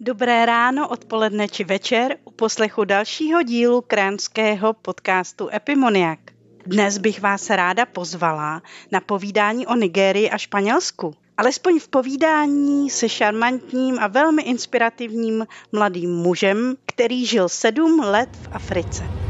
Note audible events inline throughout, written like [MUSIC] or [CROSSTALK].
Dobré ráno, odpoledne či večer u poslechu dalšího dílu kránského podcastu Epimoniak. Dnes bych vás ráda pozvala na povídání o Nigérii a Španělsku. Alespoň v povídání se šarmantním a velmi inspirativním mladým mužem, který žil sedm let v Africe.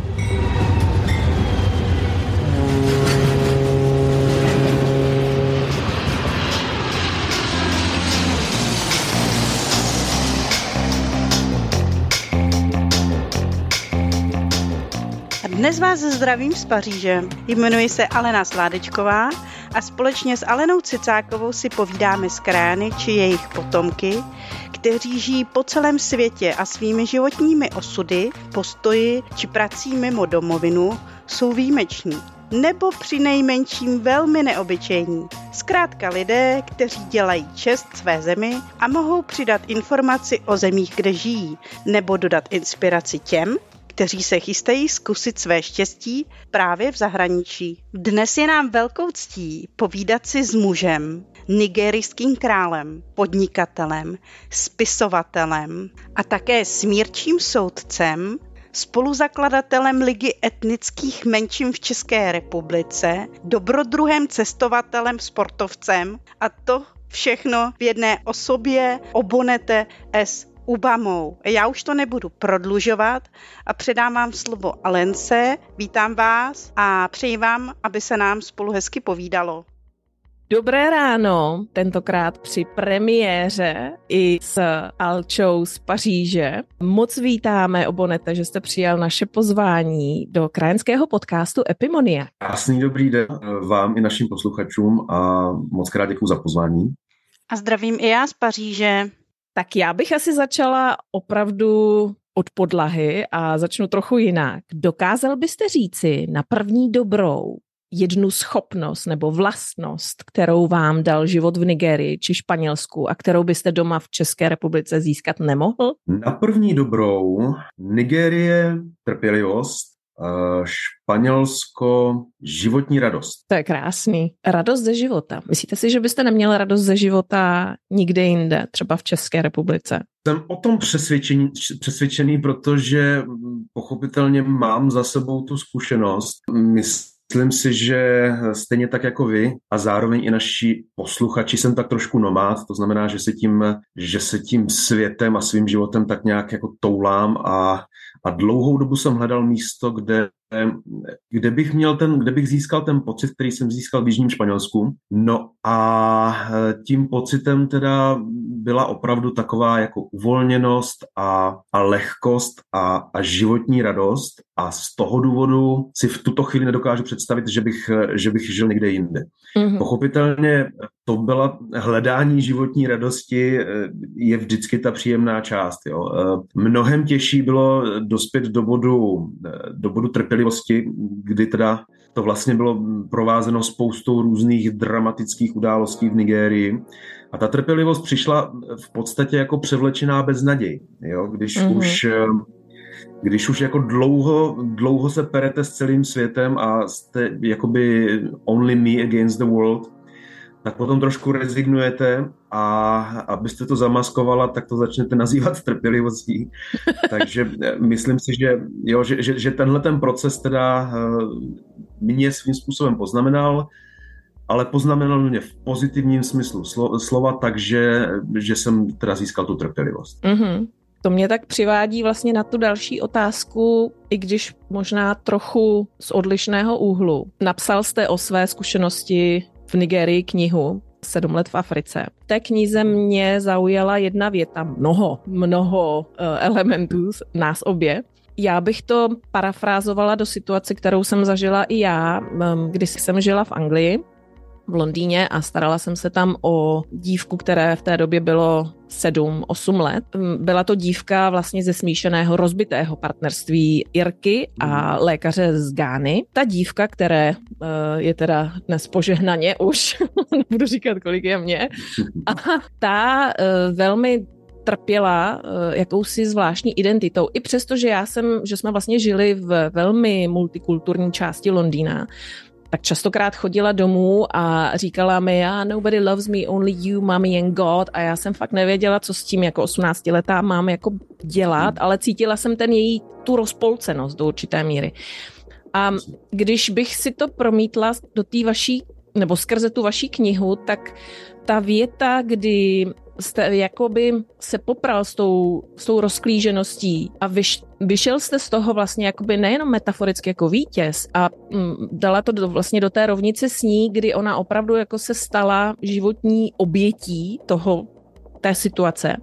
Dnes vás zdravím z Paříže. Jmenuji se Alena Sládečková a společně s Alenou Cicákovou si povídáme s krány či jejich potomky, kteří žijí po celém světě a svými životními osudy, postoji či prací mimo domovinu jsou výjimeční nebo při nejmenším velmi neobyčejní. Zkrátka lidé, kteří dělají čest své zemi a mohou přidat informaci o zemích, kde žijí, nebo dodat inspiraci těm, kteří se chystají zkusit své štěstí právě v zahraničí. Dnes je nám velkou ctí povídat si s mužem, nigerijským králem, podnikatelem, spisovatelem a také smírčím soudcem, spoluzakladatelem Ligy etnických menšin v České republice, dobrodruhem cestovatelem, sportovcem a to všechno v jedné osobě Obonete S. Ubamou. Já už to nebudu prodlužovat a předám vám slovo Alence. Vítám vás a přeji vám, aby se nám spolu hezky povídalo. Dobré ráno, tentokrát při premiéře i s Alčou z Paříže. Moc vítáme, Obonete, že jste přijal naše pozvání do krajenského podcastu Epimonia. Krásný dobrý den vám i našim posluchačům a moc krát děkuji za pozvání. A zdravím i já z Paříže. Tak já bych asi začala opravdu od podlahy a začnu trochu jinak. Dokázal byste říci na první dobrou jednu schopnost nebo vlastnost, kterou vám dal život v Nigerii či Španělsku a kterou byste doma v České republice získat nemohl? Na první dobrou Nigérie trpělivost, Španělsko, životní radost. To je krásný. Radost ze života. Myslíte si, že byste neměl radost ze života nikde jinde, třeba v České republice? Jsem o tom přesvědčený, přesvědčený, protože pochopitelně mám za sebou tu zkušenost. Myslím si, že stejně tak jako vy a zároveň i naši posluchači jsem tak trošku nomád, to znamená, že se tím, že se tím světem a svým životem tak nějak jako toulám a a dlouhou dobu jsem hledal místo, kde, kde bych měl ten, kde bych získal ten pocit, který jsem získal v Jižním Španělsku. No a tím pocitem teda byla opravdu taková jako uvolněnost a, a lehkost a, a životní radost a z toho důvodu si v tuto chvíli nedokážu představit, že bych, že bych žil někde jinde. Mm-hmm. Pochopitelně to byla hledání životní radosti eh, je vždycky ta příjemná část. Jo. Eh, mnohem těžší bylo dospět do bodu, eh, do bodu trpělivosti, kdy teda to vlastně bylo provázeno spoustou různých dramatických událostí v Nigérii. A ta trpělivost přišla v podstatě jako převlečená beznaděj. Jo? Když mm-hmm. už když už jako dlouho, dlouho se perete s celým světem a jste jakoby only me against the world, tak potom trošku rezignujete a abyste to zamaskovala, tak to začnete nazývat trpělivostí. [LAUGHS] Takže eh, myslím si, že, jo, že, že, že tenhle ten proces teda eh, mě svým způsobem poznamenal, ale poznamenal mě v pozitivním smyslu slova, takže že jsem teda získal tu trpělivost. Mm-hmm. To mě tak přivádí vlastně na tu další otázku, i když možná trochu z odlišného úhlu. Napsal jste o své zkušenosti v Nigerii knihu Sedm let v Africe. V té knize mě zaujala jedna věta, mnoho, mnoho uh, elementů, nás obě. Já bych to parafrázovala do situace, kterou jsem zažila i já, um, když jsem žila v Anglii v Londýně a starala jsem se tam o dívku, které v té době bylo 7-8 let. Byla to dívka vlastně ze smíšeného rozbitého partnerství Irky a hmm. lékaře z Gány. Ta dívka, které eh, je teda dnes požehnaně už, [LAUGHS] nebudu říkat, kolik je mě, [LAUGHS] a ta eh, velmi trpěla uh, jakousi zvláštní identitou. I přesto, že já jsem, že jsme vlastně žili v velmi multikulturní části Londýna, tak častokrát chodila domů a říkala mi, ah, nobody loves me, only you, mommy and God a já jsem fakt nevěděla, co s tím jako 18 letá mám jako dělat, ale cítila jsem ten její tu rozpolcenost do určité míry. A když bych si to promítla do té vaší, nebo skrze tu vaší knihu, tak ta věta, kdy jste jakoby se popral s tou, s tou rozklížeností a vyš, vyšel jste z toho vlastně jakoby nejenom metaforicky jako vítěz a mm, dala to do, vlastně do té rovnice s ní, kdy ona opravdu jako se stala životní obětí toho, té situace.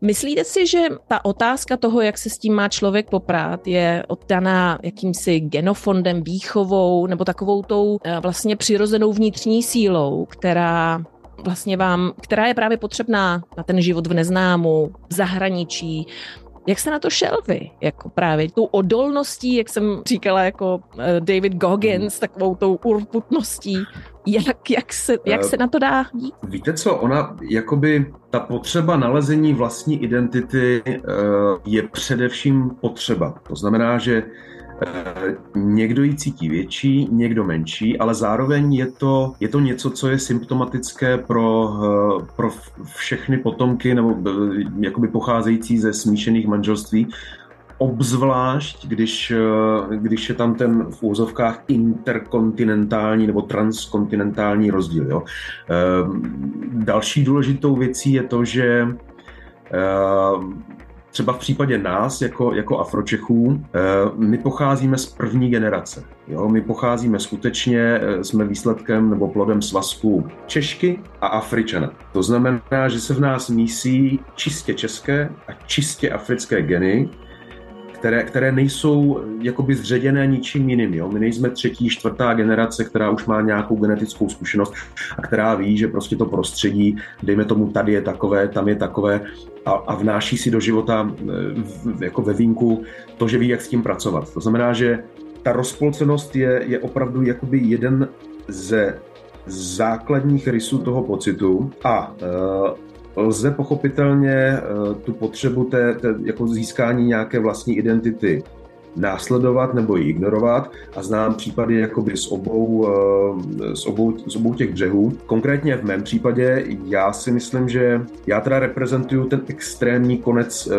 Myslíte si, že ta otázka toho, jak se s tím má člověk poprát, je oddaná jakýmsi genofondem, výchovou nebo takovou tou eh, vlastně přirozenou vnitřní sílou, která vlastně vám, která je právě potřebná na ten život v neznámu, v zahraničí, jak jste na to šel vy? Jako právě tou odolností, jak jsem říkala, jako eh, David Goggins, takovou tou urputností. Jak, jak, se, jak se na to dá dít? Víte co, ona, jakoby ta potřeba nalezení vlastní identity eh, je především potřeba. To znamená, že Eh, někdo ji cítí větší, někdo menší, ale zároveň je to, je to něco, co je symptomatické pro, eh, pro všechny potomky nebo eh, jakoby pocházející ze smíšených manželství, obzvlášť, když, když je tam ten v úzovkách interkontinentální nebo transkontinentální rozdíl. Jo. Další důležitou věcí je to, že třeba v případě nás, jako, jako Afročechů, eh, my pocházíme z první generace. Jo? My pocházíme skutečně, eh, jsme výsledkem nebo plodem svazku Češky a Afričana. To znamená, že se v nás mísí čistě české a čistě africké geny, které, které nejsou jakoby zředěné ničím jiným. Jo? My nejsme třetí, čtvrtá generace, která už má nějakou genetickou zkušenost a která ví, že prostě to prostředí, dejme tomu, tady je takové, tam je takové a, a vnáší si do života v, jako ve vínku to, že ví, jak s tím pracovat. To znamená, že ta rozpolcenost je, je opravdu jakoby jeden ze základních rysů toho pocitu a lze pochopitelně eh, tu potřebu té, té jako získání nějaké vlastní identity následovat nebo ji ignorovat a znám případy jakoby z obou, eh, z obou, z obou těch břehů. Konkrétně v mém případě já si myslím, že já teda reprezentuju ten extrémní konec eh,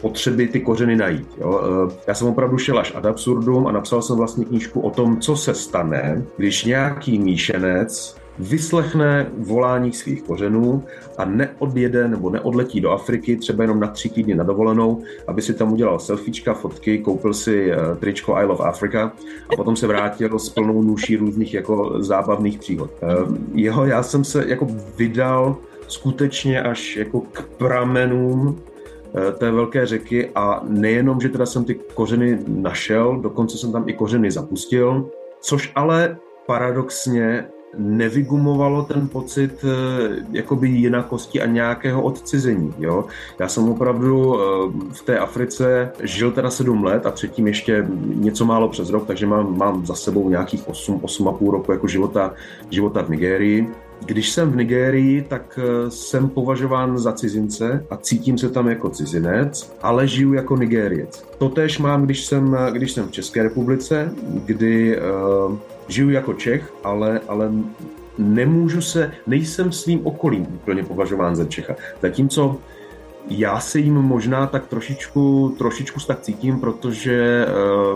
potřeby ty kořeny najít. Jo. Já jsem opravdu šel až ad absurdum a napsal jsem vlastně knížku o tom, co se stane, když nějaký míšenec vyslechne volání svých kořenů a neodjede nebo neodletí do Afriky třeba jenom na tři týdny na dovolenou, aby si tam udělal selfiečka, fotky, koupil si uh, tričko I Love Africa a potom se vrátil s plnou nůší různých jako zábavných příhod. Uh, jeho já jsem se jako vydal skutečně až jako k pramenům eh, té velké řeky a nejenom, že teda jsem ty kořeny našel, dokonce jsem tam i kořeny zapustil, což ale paradoxně nevygumovalo ten pocit eh, jakoby jinakosti a nějakého odcizení. Jo? Já jsem opravdu eh, v té Africe žil teda sedm let a předtím ještě něco málo přes rok, takže mám, mám za sebou nějakých 8, 8 a půl roku jako života, života v Nigérii. Když jsem v Nigérii, tak eh, jsem považován za cizince a cítím se tam jako cizinec, ale žiju jako Nigériec. Totež mám, když jsem, když jsem v České republice, kdy uh, žiju jako Čech, ale, ale nemůžu se, nejsem svým okolím úplně považován za Čecha. Zatímco já se jim možná tak trošičku, trošičku tak cítím, protože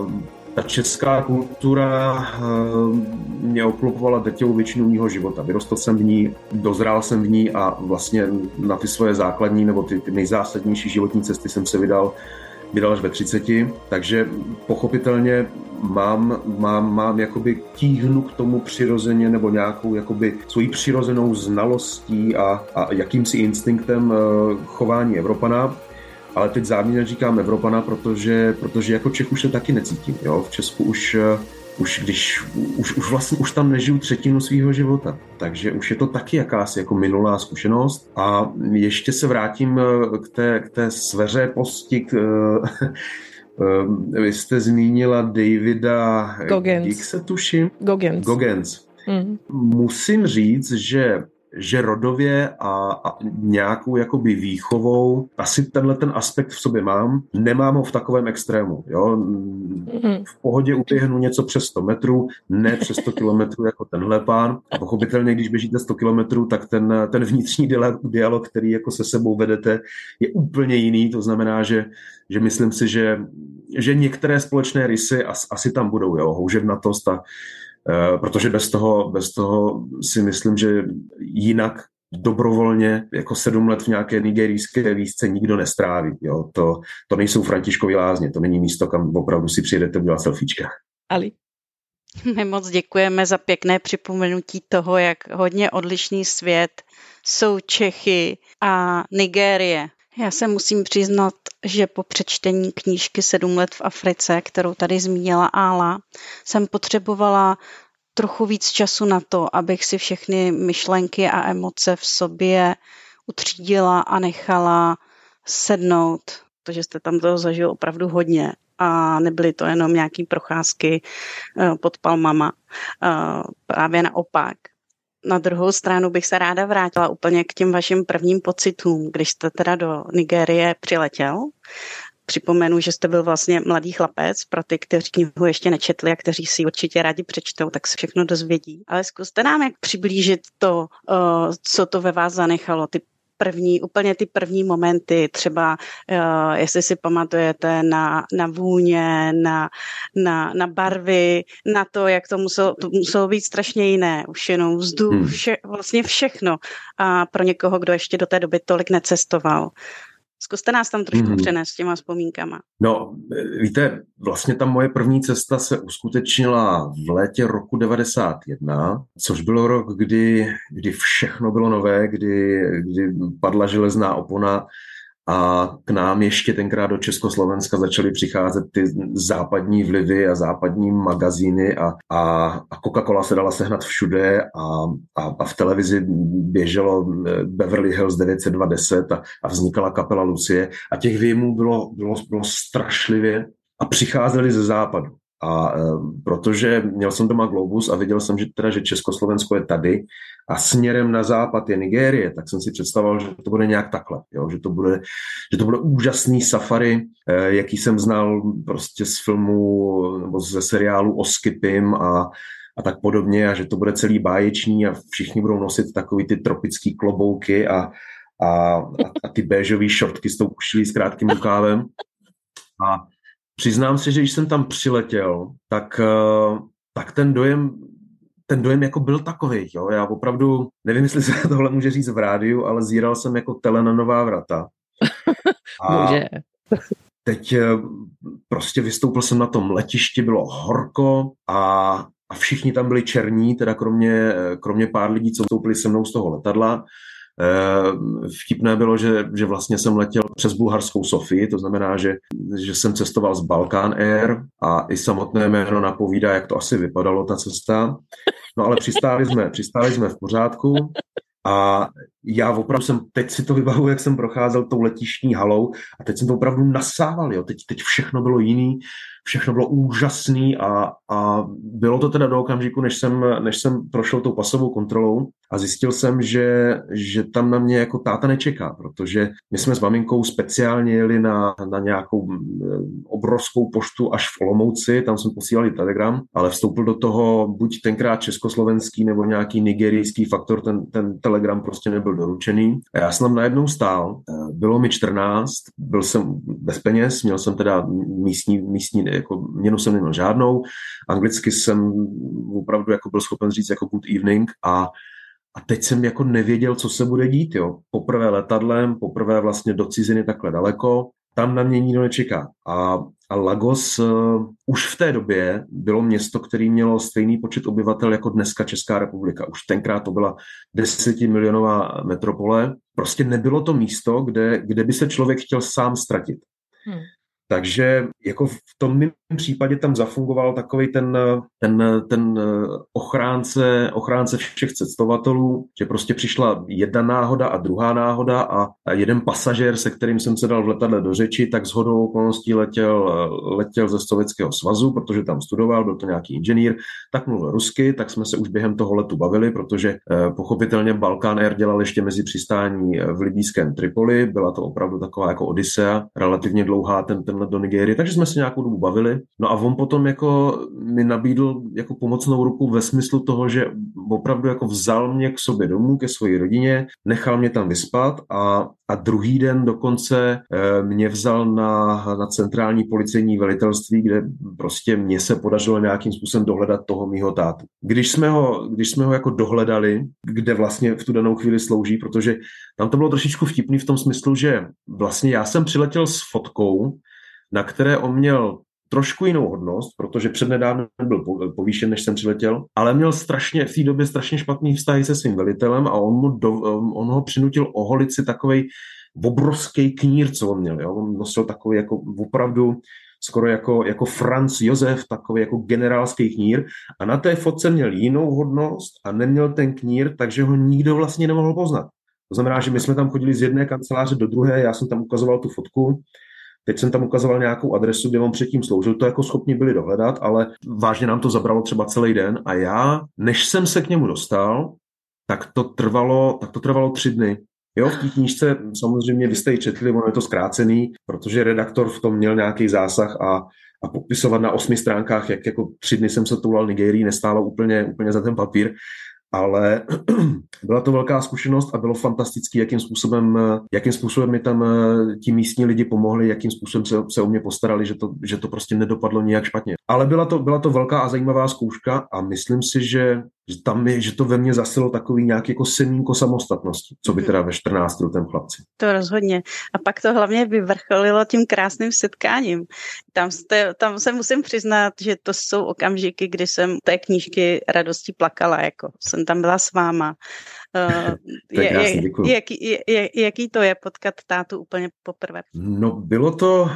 uh, ta česká kultura uh, mě obklopovala drtivou většinu mého života. Vyrostl jsem v ní, dozrál jsem v ní a vlastně na ty svoje základní nebo ty, ty nejzásadnější životní cesty jsem se vydal vydal až ve 30, takže pochopitelně mám, mám, mám jakoby tíhnu k tomu přirozeně nebo nějakou jakoby svojí přirozenou znalostí a, a jakýmsi instinktem uh, chování Evropana. Ale teď záměrně říkám Evropana, protože, protože jako Čech už se taky necítím. Jo? V Česku už uh, už když, už, už vlastně už tam nežiju třetinu svého života. Takže už je to taky jakási jako minulá zkušenost. A ještě se vrátím eh, k té, k té sveře posti, k, eh, [LAUGHS] eh, vy jste zmínila Davida Goggins. se tuším? Goggins. Goggins. Mm. Musím říct, že že rodově a, a nějakou jakoby výchovou asi tenhle ten aspekt v sobě mám, nemám ho v takovém extrému. Jo? Mm-hmm. V pohodě uběhnu něco přes 100 metrů, ne přes 100 kilometrů jako tenhle pán. A pochopitelně, když běžíte 100 kilometrů, tak ten, ten vnitřní dialog, který jako se sebou vedete, je úplně jiný. To znamená, že, že myslím si, že, že některé společné rysy as, asi tam budou. Jo? Houževnatost a protože bez toho, bez toho si myslím, že jinak dobrovolně jako sedm let v nějaké nigerijské výzce nikdo nestráví. Jo? To, to nejsou Františkovi lázně, to není místo, kam opravdu si přijedete udělat selfiečka. Ali. My moc děkujeme za pěkné připomenutí toho, jak hodně odlišný svět jsou Čechy a Nigérie. Já se musím přiznat, že po přečtení knížky Sedm let v Africe, kterou tady zmínila Ála, jsem potřebovala trochu víc času na to, abych si všechny myšlenky a emoce v sobě utřídila a nechala sednout, protože jste tam toho zažil opravdu hodně a nebyly to jenom nějaké procházky eh, pod palmama. Eh, právě naopak. Na druhou stranu bych se ráda vrátila úplně k těm vašim prvním pocitům, když jste teda do Nigérie přiletěl. Připomenu, že jste byl vlastně mladý chlapec, pro ty, kteří knihu ještě nečetli a kteří si určitě rádi přečtou, tak se všechno dozvědí. Ale zkuste nám jak přiblížit to, eh, co to ve vás zanechalo, ty první, úplně ty první momenty, třeba uh, jestli si pamatujete na, na vůně, na, na, na barvy, na to, jak to muselo, to muselo být strašně jiné, už jenom vzduch, hmm. vše, vlastně všechno. A pro někoho, kdo ještě do té doby tolik necestoval. Zkuste nás tam trošku mm. přenést s těma vzpomínkama. No, víte, vlastně ta moje první cesta se uskutečnila v létě roku 91, což byl rok, kdy, kdy všechno bylo nové, kdy, kdy padla železná opona a k nám ještě tenkrát do Československa začaly přicházet ty západní vlivy a západní magazíny a, a, a Coca-Cola se dala sehnat všude a, a, a v televizi běželo eh, Beverly Hills 920 a, a vznikala kapela Lucie a těch výjimů bylo, bylo, bylo strašlivě a přicházeli ze západu. A e, protože měl jsem doma Globus a viděl jsem, že, teda, že Československo je tady a směrem na západ je Nigérie, tak jsem si představoval, že to bude nějak takhle, jo? Že, to bude, že to bude úžasný safari, e, jaký jsem znal prostě z filmu nebo ze seriálu o Skipim a, a tak podobně a že to bude celý báječný a všichni budou nosit takový ty tropický klobouky a, a, a, a ty béžové šortky s tou kušilí s krátkým rukávem. A Přiznám se, že když jsem tam přiletěl, tak, eh, tak ten dojem ten dojem jako byl takový. Jo? Já opravdu, nevím, jestli se tohle může říct v rádiu, ale zíral jsem jako tele na nová vrata. [LAUGHS] A může. teď eh, prostě vystoupil jsem na tom letišti, bylo horko a, a všichni tam byli černí, teda kromě, eh, kromě pár lidí, co vstoupili se mnou z toho letadla. Eh, vtipné bylo, že, že vlastně jsem letěl přes bulharskou Sofii, to znamená, že, že jsem cestoval z Balkán Air a i samotné jméno napovídá, jak to asi vypadalo, ta cesta. No ale přistáli jsme, přistáli jsme v pořádku a já opravdu jsem, teď si to vybavuju, jak jsem procházel tou letišní halou a teď jsem to opravdu nasával, jo. Teď, teď všechno bylo jiný, všechno bylo úžasný a, a bylo to teda do okamžiku, než jsem, než jsem prošel tou pasovou kontrolou a zjistil jsem, že, že tam na mě jako táta nečeká, protože my jsme s maminkou speciálně jeli na, na nějakou obrovskou poštu až v Olomouci, tam jsme posílali telegram, ale vstoupil do toho buď tenkrát československý nebo nějaký nigerijský faktor, ten, ten telegram prostě nebyl doručený. A já jsem tam najednou stál, bylo mi 14, byl jsem bez peněz, měl jsem teda místní, místní jako měnu jsem neměl žádnou, anglicky jsem opravdu jako byl schopen říct jako good evening a a teď jsem jako nevěděl, co se bude dít, jo. Poprvé letadlem, poprvé vlastně do ciziny takhle daleko, tam na mě nikdo nečeká. A, a Lagos uh, už v té době bylo město, které mělo stejný počet obyvatel jako dneska Česká republika. Už tenkrát to byla desetimilionová metropole. Prostě nebylo to místo, kde, kde by se člověk chtěl sám ztratit. Hmm. Takže jako v tom mým případě tam zafungoval takový ten, ten, ten ochránce, ochránce všech cestovatelů, že prostě přišla jedna náhoda a druhá náhoda a, jeden pasažér, se kterým jsem se dal v letadle do řeči, tak z hodou okolností letěl, letěl ze Sovětského svazu, protože tam studoval, byl to nějaký inženýr, tak mluvil rusky, tak jsme se už během toho letu bavili, protože eh, pochopitelně Balkán Air dělal ještě mezi přistání v libýském Tripoli, byla to opravdu taková jako Odisea, relativně dlouhá ten, ten do Nigérie, takže jsme se nějakou dobu bavili. No a on potom jako mi nabídl jako pomocnou ruku ve smyslu toho, že opravdu jako vzal mě k sobě domů, ke své rodině, nechal mě tam vyspat a, a druhý den dokonce eh, mě vzal na, na centrální policejní velitelství, kde prostě mě se podařilo nějakým způsobem dohledat toho mýho tátu. Když jsme ho, když jsme ho jako dohledali, kde vlastně v tu danou chvíli slouží, protože tam to bylo trošičku vtipný v tom smyslu, že vlastně já jsem přiletěl s fotkou, na které on měl trošku jinou hodnost, protože přednedávno byl povýšen, než jsem přiletěl, ale měl strašně v té době strašně špatný vztahy se svým velitelem a on, mu do, on ho přinutil oholit si takový obrovský knír, co on měl. Jo? On nosil takový jako opravdu skoro jako, jako Franz Josef, takový jako generálský knír a na té fotce měl jinou hodnost a neměl ten knír, takže ho nikdo vlastně nemohl poznat. To znamená, že my jsme tam chodili z jedné kanceláře do druhé, já jsem tam ukazoval tu fotku, Teď jsem tam ukazoval nějakou adresu, kde on předtím sloužil, to jako schopni byli dohledat, ale vážně nám to zabralo třeba celý den a já, než jsem se k němu dostal, tak to trvalo, tak to trvalo tři dny. Jo, v té knížce samozřejmě vy jste ji četli, ono je to zkrácený, protože redaktor v tom měl nějaký zásah a, a popisovat na osmi stránkách, jak jako tři dny jsem se toulal Nigerii, nestálo úplně, úplně za ten papír, ale [CLEARS THROAT] byla to velká zkušenost a bylo fantastický, jakým způsobem, jakým způsobem mi tam eh, ti místní lidi pomohli, jakým způsobem se, se o mě postarali, že to, že to prostě nedopadlo nijak špatně. Ale byla to, byla to velká a zajímavá zkouška a myslím si, že že tam je, že to ve mně zasilo takový nějaký jako semínko samostatnosti, co by mhm. teda ve 14 letém chlapci. To rozhodně. A pak to hlavně vyvrcholilo tím krásným setkáním. Tam, jste, tam se musím přiznat, že to jsou okamžiky, kdy jsem té knížky radostí plakala, jako jsem tam byla s váma. [LAUGHS] Uh, je krásný, je, jaký, je, jaký to je potkat tátu úplně poprvé? No bylo to,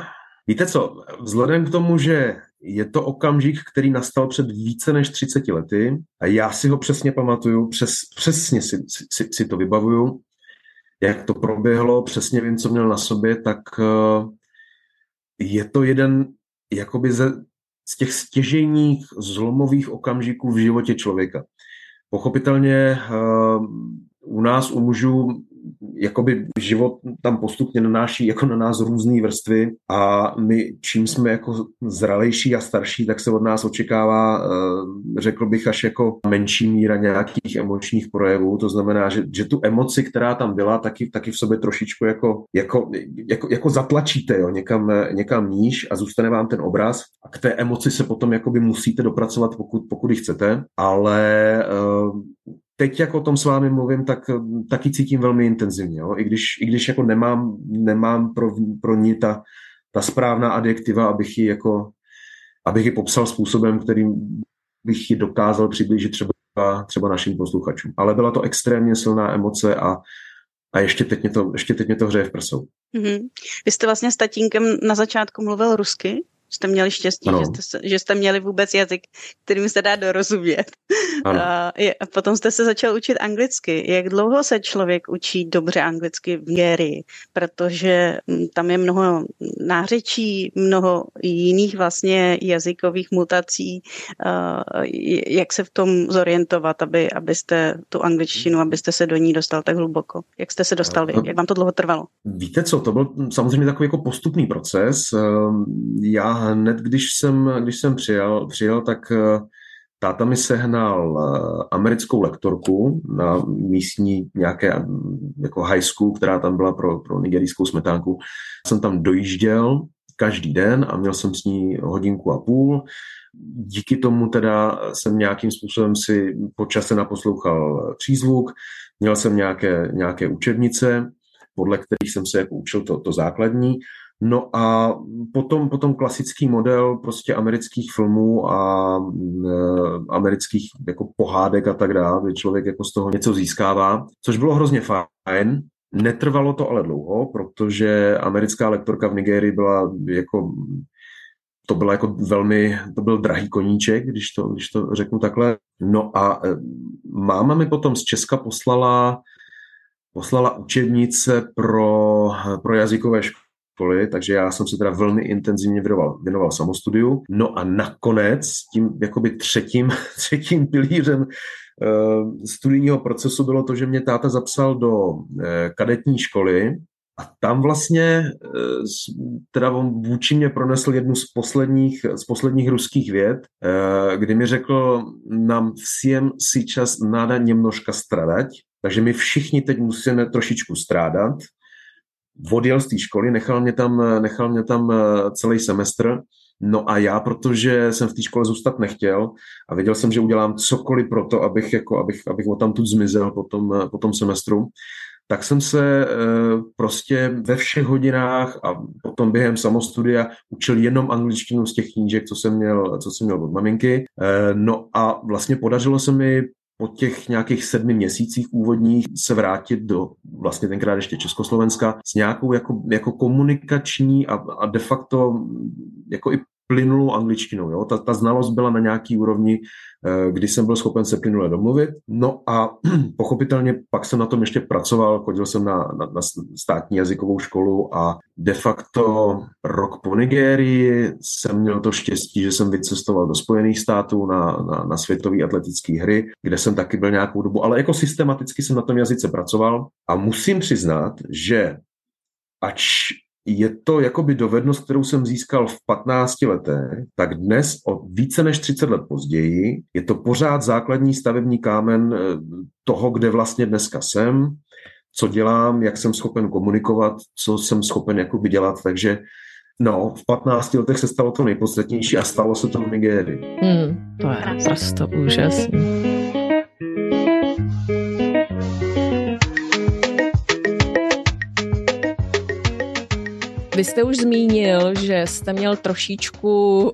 víte co, vzhledem k tomu, že je to okamžik, který nastal před více než 30 lety a já si ho přesně pamatuju, přes, přesně si, si, si to vybavuju, jak to proběhlo, přesně vím, co měl na sobě, tak uh, je to jeden jakoby ze, z těch stěžejních zlomových okamžiků v životě člověka. Pochopitelně uh, u nás, u mužů, jakoby život tam postupně nanáší jako na nás různé vrstvy a my čím jsme jako zralejší a starší, tak se od nás očekává, eh, řekl bych, až jako menší míra nějakých emočních projevů. To znamená, že, že tu emoci, která tam byla, taky, taky v sobě trošičku jako, jako, jako, jako zatlačíte jo, někam, někam níž a zůstane vám ten obraz a k té emoci se potom jakoby musíte dopracovat, pokud, pokud ji chcete, ale uh, teď, jak o tom s vámi mluvím, tak taky cítím velmi intenzivně. Jo? I, když, I když jako nemám, nemám pro, pro ní ta, ta správná adjektiva, abych ji, jako, abych ji popsal způsobem, kterým bych ji dokázal přiblížit třeba, třeba našim posluchačům. Ale byla to extrémně silná emoce a, a ještě teď mě to, ještě teď mě to hřeje v prsou. Mm-hmm. Vy jste vlastně s tatínkem na začátku mluvil rusky? Jste měli štěstí, že jste, že jste měli vůbec jazyk, kterým se dá dorozumět. A, a potom jste se začal učit anglicky. Jak dlouho se člověk učí dobře anglicky v Nigerii? Protože hm, tam je mnoho nářečí, mnoho jiných vlastně jazykových mutací. Jak se v tom zorientovat, aby, abyste tu angličtinu, abyste se do ní dostal tak hluboko? Jak jste se dostal vy? Jak vám to dlouho trvalo? Víte co, to byl samozřejmě takový jako postupný proces. Ehm, já hned, když jsem, když jsem přijel, přijel tak eh, táta mi sehnal eh, americkou lektorku na místní nějaké mm, jako high school, která tam byla pro, pro nigerijskou smetánku. Jsem tam dojížděl každý den a měl jsem s ní hodinku a půl. Díky tomu teda jsem nějakým způsobem si po čase naposlouchal přízvuk, měl jsem nějaké, nějaké učebnice, podle kterých jsem se jako učil to, to základní No a potom, potom klasický model prostě amerických filmů a e, amerických jako pohádek a tak dále, kdy člověk jako z toho něco získává, což bylo hrozně fajn. Netrvalo to ale dlouho, protože americká lektorka v Nigérii byla jako to bylo jako velmi, to byl drahý koníček, když to, když to řeknu takhle. No a e, máma mi potom z Česka poslala poslala učebnice pro, pro jazykové školy, školy, takže já jsem se teda velmi intenzivně věnoval, věnoval samostudiu. No a nakonec tím jakoby třetím, [LAUGHS] třetím pilířem Uh, studijního procesu bylo to, že mě táta zapsal do uh, kadetní školy a tam vlastně uh, teda on vůči mě pronesl jednu z posledních, z posledních ruských věd, kdy mi řekl, nám všem si čas náda němnožka stradať, takže my všichni teď musíme trošičku strádat, Odjel z té školy, nechal mě, tam, nechal mě tam eh, celý semestr, No a já, protože jsem v té škole zůstat nechtěl a věděl jsem, že udělám cokoliv pro to, abych, jako, abych, abych tam tu zmizel po tom, eh, po tom semestru, tak jsem se e, prostě ve všech hodinách a potom během samostudia učil jenom angličtinu z těch knížek, co jsem měl, co jsem měl od maminky. No a vlastně podařilo se mi po těch nějakých sedmi měsících úvodních se vrátit do vlastně tenkrát ještě Československa s nějakou jako, jako komunikační a, a de facto jako i plynulou angličtinou. Jo? Ta, ta znalost byla na nějaký úrovni, eh, kdy jsem byl schopen se plynule domluvit. No a [CLEARS THROAT] pochopitelně pak jsem na tom ještě pracoval, chodil jsem na, na, na státní jazykovou školu a de facto rok po Nigérii jsem měl to štěstí, že jsem vycestoval do Spojených států na, na, na světové atletické hry, kde jsem taky byl nějakou dobu, ale jako systematicky jsem na tom jazyce pracoval a musím přiznat, že ač je to jakoby dovednost, kterou jsem získal v 15 letech, tak dnes o více než 30 let později je to pořád základní stavební kámen eh, toho, kde vlastně dneska jsem, co dělám, jak jsem schopen komunikovat, co jsem schopen jakoby dělat, takže No, v 15 letech se stalo to nejpodstatnější a stalo se to v Nigérii. Hmm, to je naprosto úžasné. Vy jste už zmínil, že jste měl trošičku uh,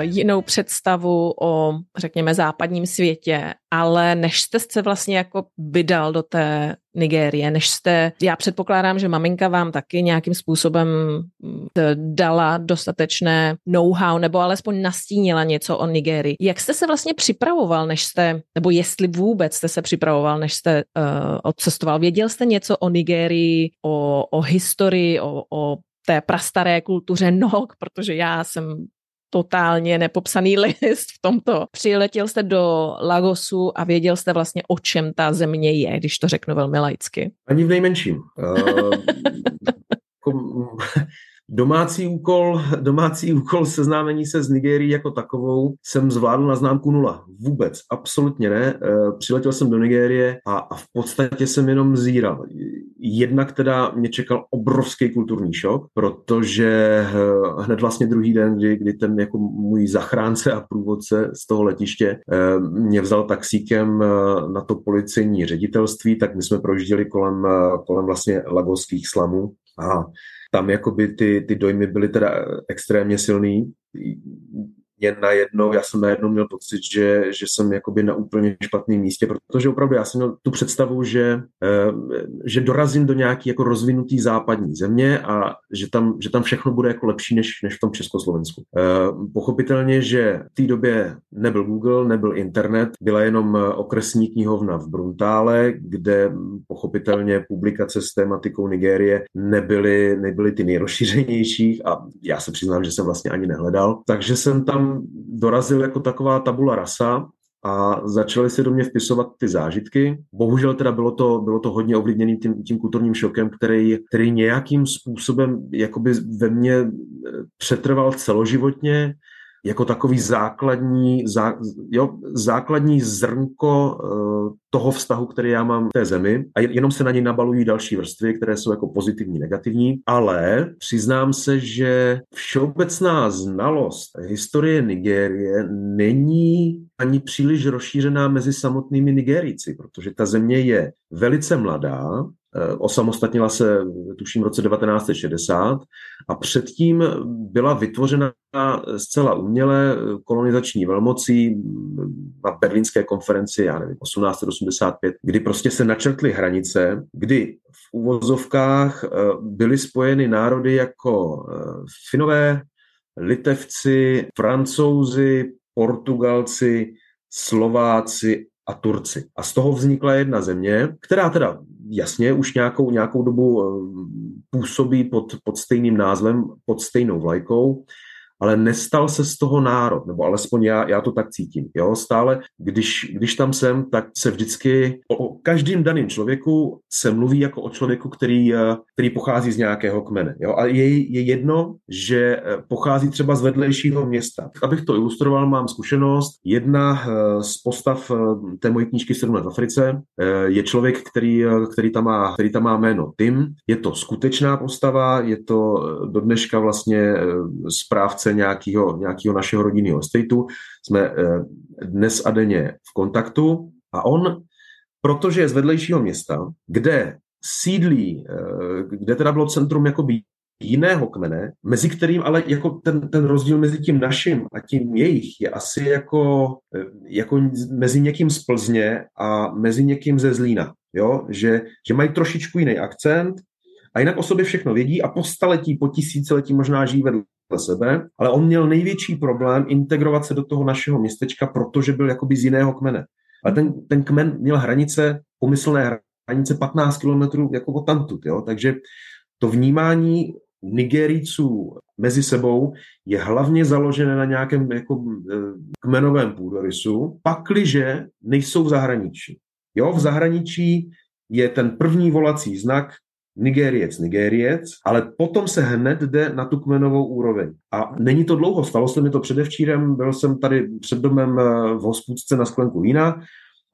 jinou představu o, řekněme, západním světě, ale než jste se vlastně jako vydal do té Nigérie, než jste, já předpokládám, že maminka vám taky nějakým způsobem mm, dala dostatečné know-how nebo alespoň nastínila něco o Nigérii. Jak jste se vlastně připravoval, než jste, nebo jestli vůbec jste se připravoval, než jste uh, odcestoval? Věděl jste něco o Nigérii, o, o historii, o, o té prastaré kultuře nog, protože já jsem totálně nepopsaný [LAUGHS] list v tomto. Přiletěl jste do Lagosu a věděl jste vlastně, o čem ta země je, když to řeknu velmi laicky. Ani v nejmenším. Uh, [LAUGHS] Domácí úkol, domácí úkol seznámení se s Nigérií jako takovou jsem zvládl na známku nula. Vůbec, absolutně ne. Eh, přiletěl jsem do Nigérie a, a v podstatě jsem jenom zíral. Jednak teda mě čekal obrovský kulturní šok, protože eh, hned vlastně druhý den, kdy, kdy ten jako můj zachránce a průvodce z toho letiště eh, mě vzal taxíkem na to policejní ředitelství, tak my jsme projížděli kolem, kolem vlastně lagoských slamů a tam jakoby ty, ty dojmy byly teda extrémně silný mě najednou, já jsem najednou měl pocit, že, že jsem jakoby na úplně špatném místě, protože opravdu já jsem měl tu představu, že, eh, že dorazím do nějaký jako rozvinutý západní země a že tam, že tam všechno bude jako lepší než, než v tom Československu. Eh, pochopitelně, že v té době nebyl Google, nebyl internet, byla jenom okresní knihovna v Bruntále, kde pochopitelně publikace s tématikou Nigérie nebyly, nebyly ty nejrozšířenějších a já se přiznám, že jsem vlastně ani nehledal. Takže jsem tam dorazil jako taková tabula rasa a začaly se do mě vpisovat ty zážitky. Bohužel teda bylo to, bylo to hodně ovlivněné tím, tím kulturním šokem, který, který nějakým způsobem jakoby ve mně eh, přetrval celoživotně jako takový základní, zá, jo, základní zrnko uh, toho vztahu, který já mám v té zemi. A jenom se na něj nabalují další vrstvy, které jsou jako pozitivní, negativní, ale přiznám se, že všeobecná znalost historie Nigérie není ani příliš rozšířená mezi samotnými Nigérici, protože ta země je velice mladá, osamostatnila se, tuším, v roce 1960 a předtím byla vytvořena zcela uměle kolonizační velmocí na berlínské konferenci, já nevím, 1885, kdy prostě se načrtly hranice, kdy v úvozovkách eh, byly spojeny národy jako eh, Finové, Litevci, Francouzi, Portugalci, Slováci a Turci. A z toho vznikla jedna země, která teda jasně už nějakou, nějakou dobu eh, působí pod, pod stejným názvem, pod stejnou vlajkou, ale nestal se z toho národ, nebo alespoň já, já to tak cítím. Jo? Stále, když, když tam jsem, tak se vždycky o, o každém daném člověku se mluví jako o člověku, který, eh, který pochází z nějakého kmene. Jo? A je, je jedno, že eh, pochází třeba z vedlejšího města. Abych to ilustroval, mám zkušenost. Jedna eh, z postav té mojí knížky 7 let v Africe je člověk, který, který, tam má, který tam má jméno Tim. Je to skutečná postava, je to do dneška vlastně správce nějakého, nějakého našeho rodinného estateu. Jsme eh, dnes a denně v kontaktu a on, protože je z vedlejšího města, kde sídlí, eh, kde teda bylo centrum jakoby jiného kmene, mezi kterým ale jako ten, ten rozdíl mezi tím naším a tím jejich je asi jako, eh, jako mezi někým z Plzně a mezi někým ze Zlína. Jo? Že, že mají trošičku jiný akcent a jinak o sobě všechno vědí a po staletí, po tisíciletí možná žijí vedle sebe, ale on měl největší problém integrovat se do toho našeho městečka, protože byl jakoby z jiného kmene. Ale ten, ten kmen měl hranice, pomyslné hranice 15 kilometrů jako od tamtud, jo? takže to vnímání Nigerijců mezi sebou je hlavně založené na nějakém jako e, kmenovém půdorysu, pakliže nejsou v zahraničí. Jo, v zahraničí je ten první volací znak Nigériec, Nigériec, ale potom se hned jde na tu kmenovou úroveň. A není to dlouho, stalo se mi to předevčírem, byl jsem tady před domem eh, v hospůdce na sklenku vína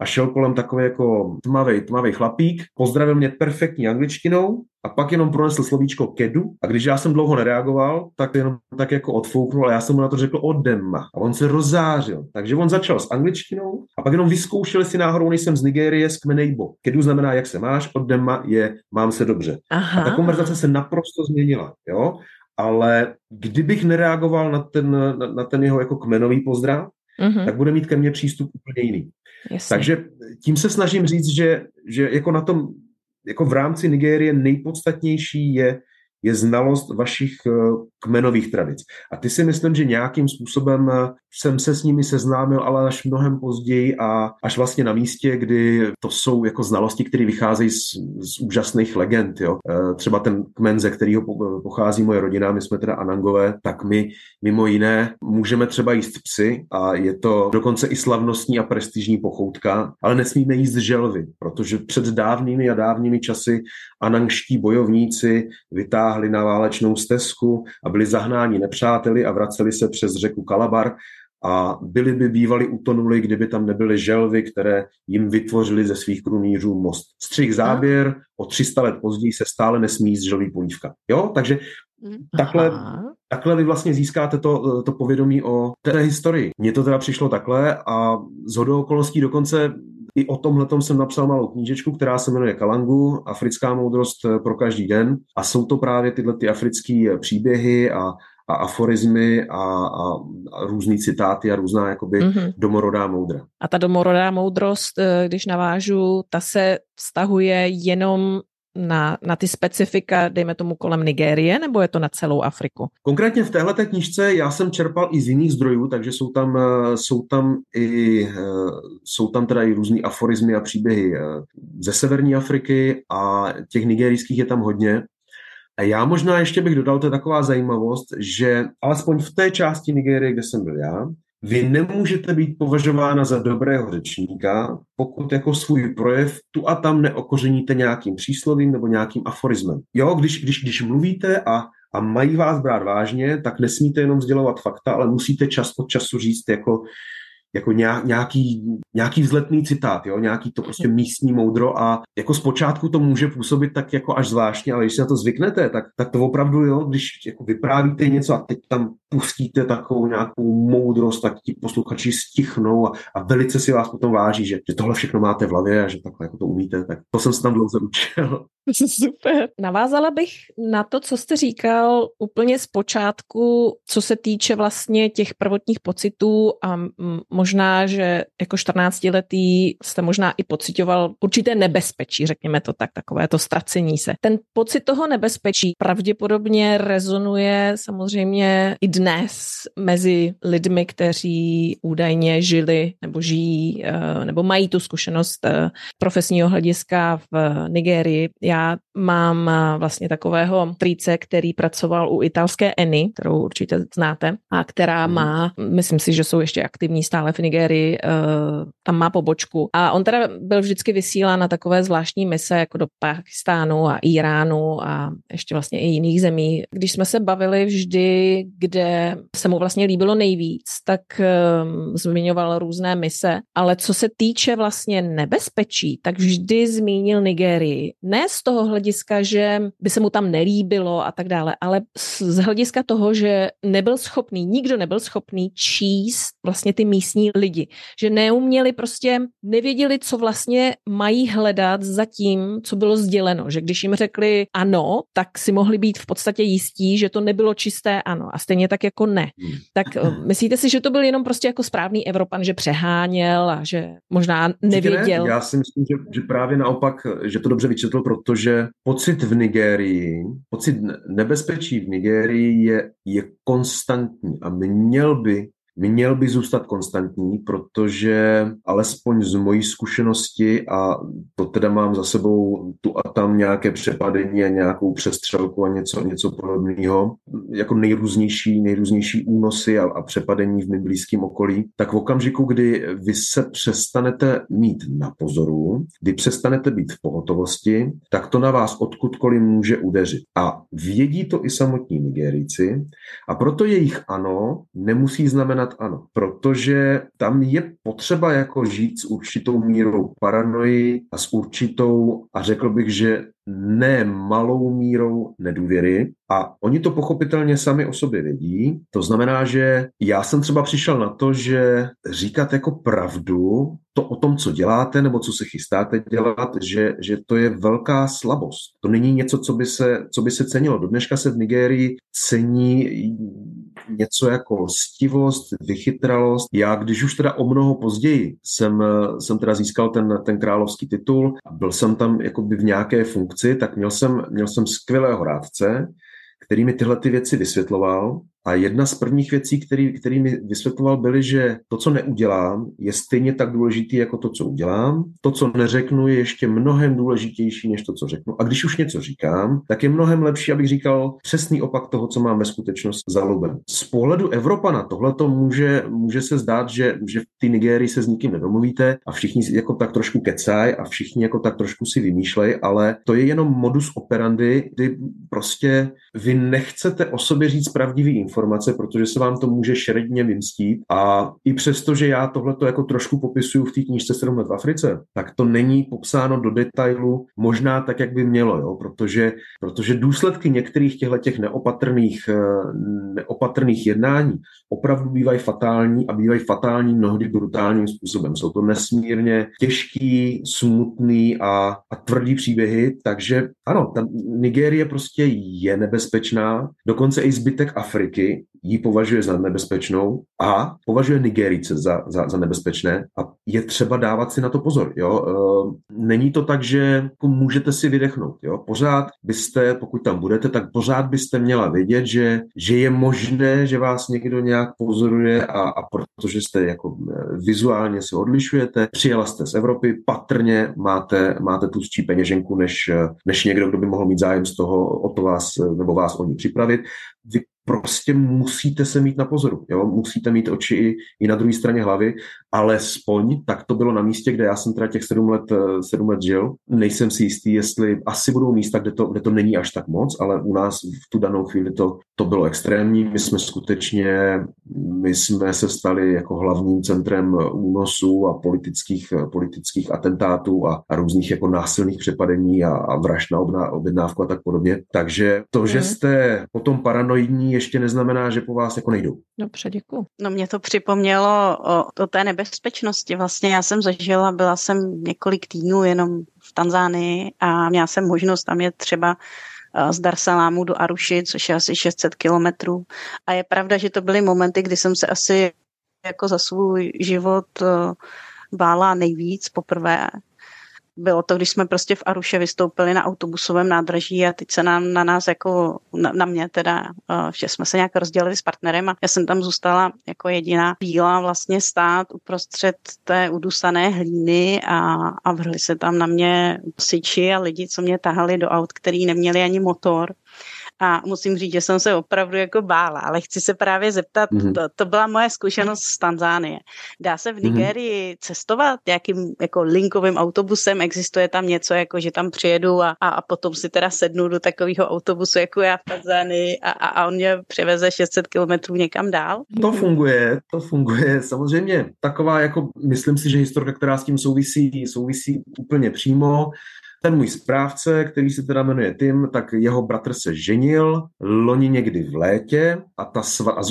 a šel kolem takový jako tmavý, tmavý chlapík, pozdravil mě perfektní angličtinou a pak jenom pronesl slovíčko kedu a když já jsem dlouho nereagoval, tak jenom tak jako odfouknul a já jsem mu na to řekl odemma a on se rozářil. Takže on začal s angličtinou a pak jenom vyzkoušel si náhodou, nejsem z Nigérie, z Kmenejbo. Kedu znamená, jak se máš, odemma je, mám se dobře. Aha. A ta konverzace se naprosto změnila, jo? Ale kdybych nereagoval na ten, na, na ten jeho jako kmenový pozdrav, mm-hmm. tak bude mít ke mně přístup úplně jiný. Jasně. Takže tím se snažím říct, že, že jako na tom, jako v rámci Nigérie nejpodstatnější je je znalost vašich eh, kmenových tradic. A ty si myslím, že nějakým způsobem eh, jsem se s nimi seznámil, ale až mnohem později a až vlastně na místě, kdy to jsou jako znalosti, které vycházejí z, z úžasných legend. Jo. Eh, třeba ten kmen, ze kterého pochází moje rodina, my jsme teda Anangové, tak my mimo jiné můžeme třeba jíst psy a je to dokonce i slavnostní a prestižní pochoutka, ale nesmíme jíst želvy, protože před dávnými a dávnými časy anangští bojovníci vytáhli vytáhli na válečnou stezku a byli zahnáni nepřáteli a vraceli se přes řeku Kalabar a byli by bývali utonuli, kdyby tam nebyly želvy, které jim vytvořili ze svých krunýřů most. Střih záběr, o 300 let později se stále nesmí jíst želví polívka. Jo, takže takhle, takhle vy vlastně získáte to, to povědomí o té historii. Mně to teda přišlo takhle a z hodou okolností dokonce i o tomhle jsem napsal malou knížečku, která se jmenuje Kalangu, Africká moudrost eh, pro každý den. A jsou to právě tyhle ty africké eh, příběhy a, a aforizmy a, a, a různý citáty a různá jakoby mm-hmm. domorodá moudra. A ta domorodá moudrost, eh, když navážu, ta se vztahuje jenom na, na ty specifika, dejme tomu kolem Nigérie, nebo je to na celou Afriku? Konkrétně v téhle knižce já jsem čerpal i z jiných zdrojů, takže jsou tam, eh, jsou tam i eh, jsou tam teda i různý aforizmy a příběhy eh, ze severní Afriky a těch nigerijských je tam hodně. A já možná ještě bych dodal, to je taková zajímavost, že alespoň v té části Nigérie, kde jsem byl já, vy nemůžete být považována za dobrého řečníka, pokud jako svůj projev tu a tam neokořeníte nějakým příslovím nebo nějakým aforismem. Jo, když, když, když mluvíte a, a mají vás brát vážně, tak nesmíte jenom sdělovat fakta, ale musíte čas od času říct jako jako nějaký, nějaký vzletný citát, jo? nějaký to prostě místní moudro a jako zpočátku to může působit tak jako až zvláštně, ale když si na to zvyknete, tak, tak to opravdu, jo, když jako vyprávíte něco a teď tam pustíte takovou nějakou moudrost, tak ti posluchači stichnou a, a velice si vás potom váží, že, že tohle všechno máte v hlavě a že takhle jako to umíte, tak to jsem se tam dlouze učil. [LAUGHS] Super. Navázala bych na to, co jste říkal úplně z počátku, co se týče vlastně těch prvotních pocitů a možná, že jako 14-letý jste možná i pocitoval určité nebezpečí, řekněme to tak, takové to ztracení se. Ten pocit toho nebezpečí pravděpodobně rezonuje samozřejmě i dnes mezi lidmi, kteří údajně žili nebo žijí eh, nebo mají tu zkušenost eh, profesního hlediska v Nigérii. Já mám eh, vlastně takového trýce, který pracoval u italské Eny, kterou určitě znáte, a která mhm. má, myslím si, že jsou ještě aktivní stále v Nigérii, tam má pobočku. A on teda byl vždycky vysílán na takové zvláštní mise, jako do Pakistánu a Iránu a ještě vlastně i jiných zemí. Když jsme se bavili vždy, kde se mu vlastně líbilo nejvíc, tak um, zmiňoval různé mise, ale co se týče vlastně nebezpečí, tak vždy zmínil Nigérii. Ne z toho hlediska, že by se mu tam nelíbilo a tak dále, ale z hlediska toho, že nebyl schopný, nikdo nebyl schopný číst vlastně ty místní lidi. Že neuměli prostě, nevěděli, co vlastně mají hledat za tím, co bylo sděleno. Že když jim řekli ano, tak si mohli být v podstatě jistí, že to nebylo čisté ano. A stejně tak jako ne. Hmm. Tak eh, [CLEARS THROAT] myslíte si, že to byl jenom prostě jako správný Evropan, že přeháněl a že možná nevěděl? Ne. Já si myslím, že, že právě naopak, že to dobře vyčetl, protože pocit v Nigérii, pocit nebezpečí v Nigérii je, je konstantní a měl by měl by zůstat konstantní, protože alespoň z mojí zkušenosti, a to teda mám za sebou tu a tam nějaké přepadení a nějakou přestřelku a něco, něco podobného, jako nejrůznější, nejrůznější únosy a, a přepadení v mým blízkém okolí, tak v okamžiku, kdy vy se přestanete mít na pozoru, kdy přestanete být v pohotovosti, tak to na vás odkudkoliv může udeřit. A vědí to i samotní Nigerijci a proto jejich ano nemusí znamenat znamenat ano, protože tam je potřeba jako žít s určitou mírou paranoji a s určitou, a řekl bych, že ne malou mírou nedůvěry a oni to pochopitelně sami o sobě vědí. To znamená, že já jsem třeba přišel na to, že říkat jako pravdu to o tom, co děláte nebo co se chystáte dělat, že, že to je velká slabost. To není něco, co by se, co by se cenilo. Do dneška se v Nigérii cení něco jako stivost, vychytralost. Já, když už teda o mnoho později jsem, jsem teda získal ten, ten královský titul a byl jsem tam jakoby v nějaké funkci, tak měl jsem, měl jsem skvělého rádce, který mi tyhle ty věci vysvětloval a jedna z prvních věcí, který, který mi vysvětloval, byly, že to, co neudělám, je stejně tak důležitý jako to, co udělám. To, co neřeknu, je ještě mnohem důležitější než to, co řeknu. A když už něco říkám, tak je mnohem lepší, abych říkal přesný opak toho, co mám ve skutečnosti zaluben. Z pohledu Evropana tohle to může, může se zdát, že, že v té Nigérii se s nikým nedomluvíte a všichni jako tak trošku kecaj a všichni jako tak trošku si vymýšlej, ale to je jenom modus operandi, kdy prostě vy nechcete o sobě říct pravdivý informace, protože se vám to může šeredně vymstít. A i přesto, že já tohle jako trošku popisuju v té knížce 7 let v Africe, tak to není popsáno do detailu možná tak, jak by mělo, jo? Protože, protože důsledky některých těchto těch neopatrných, eh, neopatrných jednání opravdu bývají fatální a bývají fatální mnohdy brutálním způsobem. Jsou to nesmírně těžký, smutný a, a tvrdý příběhy, takže ano, ta Nigérie prostě je nebezpečná, dokonce i zbytek Afriky Ameriky ji považuje za nebezpečnou a považuje Nigerice za, za, za nebezpečné a je třeba dávat si na to pozor. Jo? E, není to tak, že jako můžete si vydechnout. Jo? Pořád byste, pokud tam budete, tak pořád byste měla vědět, že, že je možné, že vás někdo nějak pozoruje a, a protože jste jako e, vizuálně se odlišujete, přijela jste z Evropy, patrně máte, máte tu peněženku, než, než někdo, kdo by mohl mít zájem z toho o to vás nebo vás o ní připravit. Vy prostě musíte se mít na pozoru. Jo? Musíte mít oči i, i na druhé straně hlavy, ale spoň, tak to bylo na místě, kde já jsem teda těch sedm let, eh, sedm let žil. Nejsem si jistý, jestli asi budou místa, kde to, kde to není až tak moc, ale u nás v tu danou chvíli to, to bylo extrémní. My jsme skutečně, my jsme se stali jako hlavním centrem únosů a politických, politických atentátů a, a různých jako násilných přepadení a, a vražd na objednávku a tak podobně. Takže to, že mhm. jste potom paranoidní, ještě neznamená, že po vás jako nejdou. Dobře, děkuji. No mě to připomnělo o, o té nebezpečnosti. Vlastně já jsem zažila, byla jsem několik týdnů jenom v Tanzánii a měla jsem možnost tam je třeba eh, z Darsalámu do Aruši, což je asi 600 kilometrů. A je pravda, že to byly momenty, kdy jsem se asi jako za svůj život eh, bála nejvíc poprvé bylo to, když jsme prostě v Aruše vystoupili na autobusovém nádraží a teď se nám na nás jako, na, na mě teda, eh, že jsme se nějak rozdělili s partnerem a já jsem tam zůstala jako jediná bílá vlastně stát uprostřed té udusané hlíny a, a vrhli se tam na mě siči a lidi, co mě tahali do aut, který neměli ani motor a musím říct, že jsem se opravdu jako bála, ale chci se právě zeptat, mm-hmm. to, to byla moje zkušenost z Tanzánie. Dá se v mhm. Nigerii mm-hmm. cestovat nějakým jako linkovým autobusem? Existuje tam něco, jako že tam přijedu a, a, a potom si teda sednu do takového autobusu, jako já v Tanzánii a, a, a on mě převeze 600 kilometrů někam dál? To funguje, to funguje. Samozřejmě taková jako, myslím si, že historka, která s tím souvisí, souvisí úplně přímo. Ten můj správce, který se teda jmenuje Tim, tak jeho bratr se ženil loni někdy v létě a, ta sva, a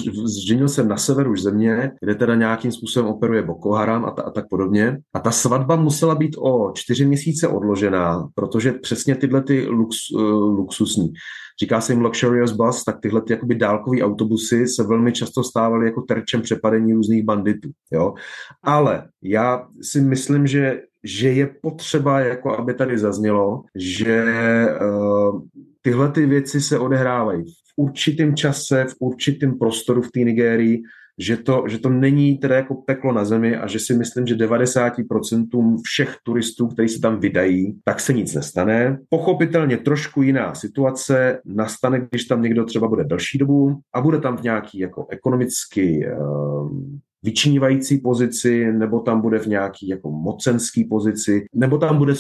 ženil se na severu země, kde teda nějakým způsobem operuje Boko Haram a, ta, a tak podobně. A ta svatba musela být o čtyři měsíce odložená, protože přesně tyhle ty lux, uh, luxusní říká se jim luxurious bus, tak tyhle ty jakoby dálkové autobusy se velmi často stávaly jako terčem přepadení různých banditů. Jo? Ale já si myslím, že že je potřeba, jako aby tady zaznělo, že uh, tyhle ty věci se odehrávají v určitém čase, v určitém prostoru v té Nigérii, že to, že to není teda jako peklo na zemi a že si myslím, že 90% všech turistů, kteří se tam vydají, tak se nic nestane. Pochopitelně trošku jiná situace nastane, když tam někdo třeba bude delší dobu a bude tam v nějaký jako ekonomicky uh, vyčnívající pozici, nebo tam bude v nějaký jako mocenský pozici, nebo tam bude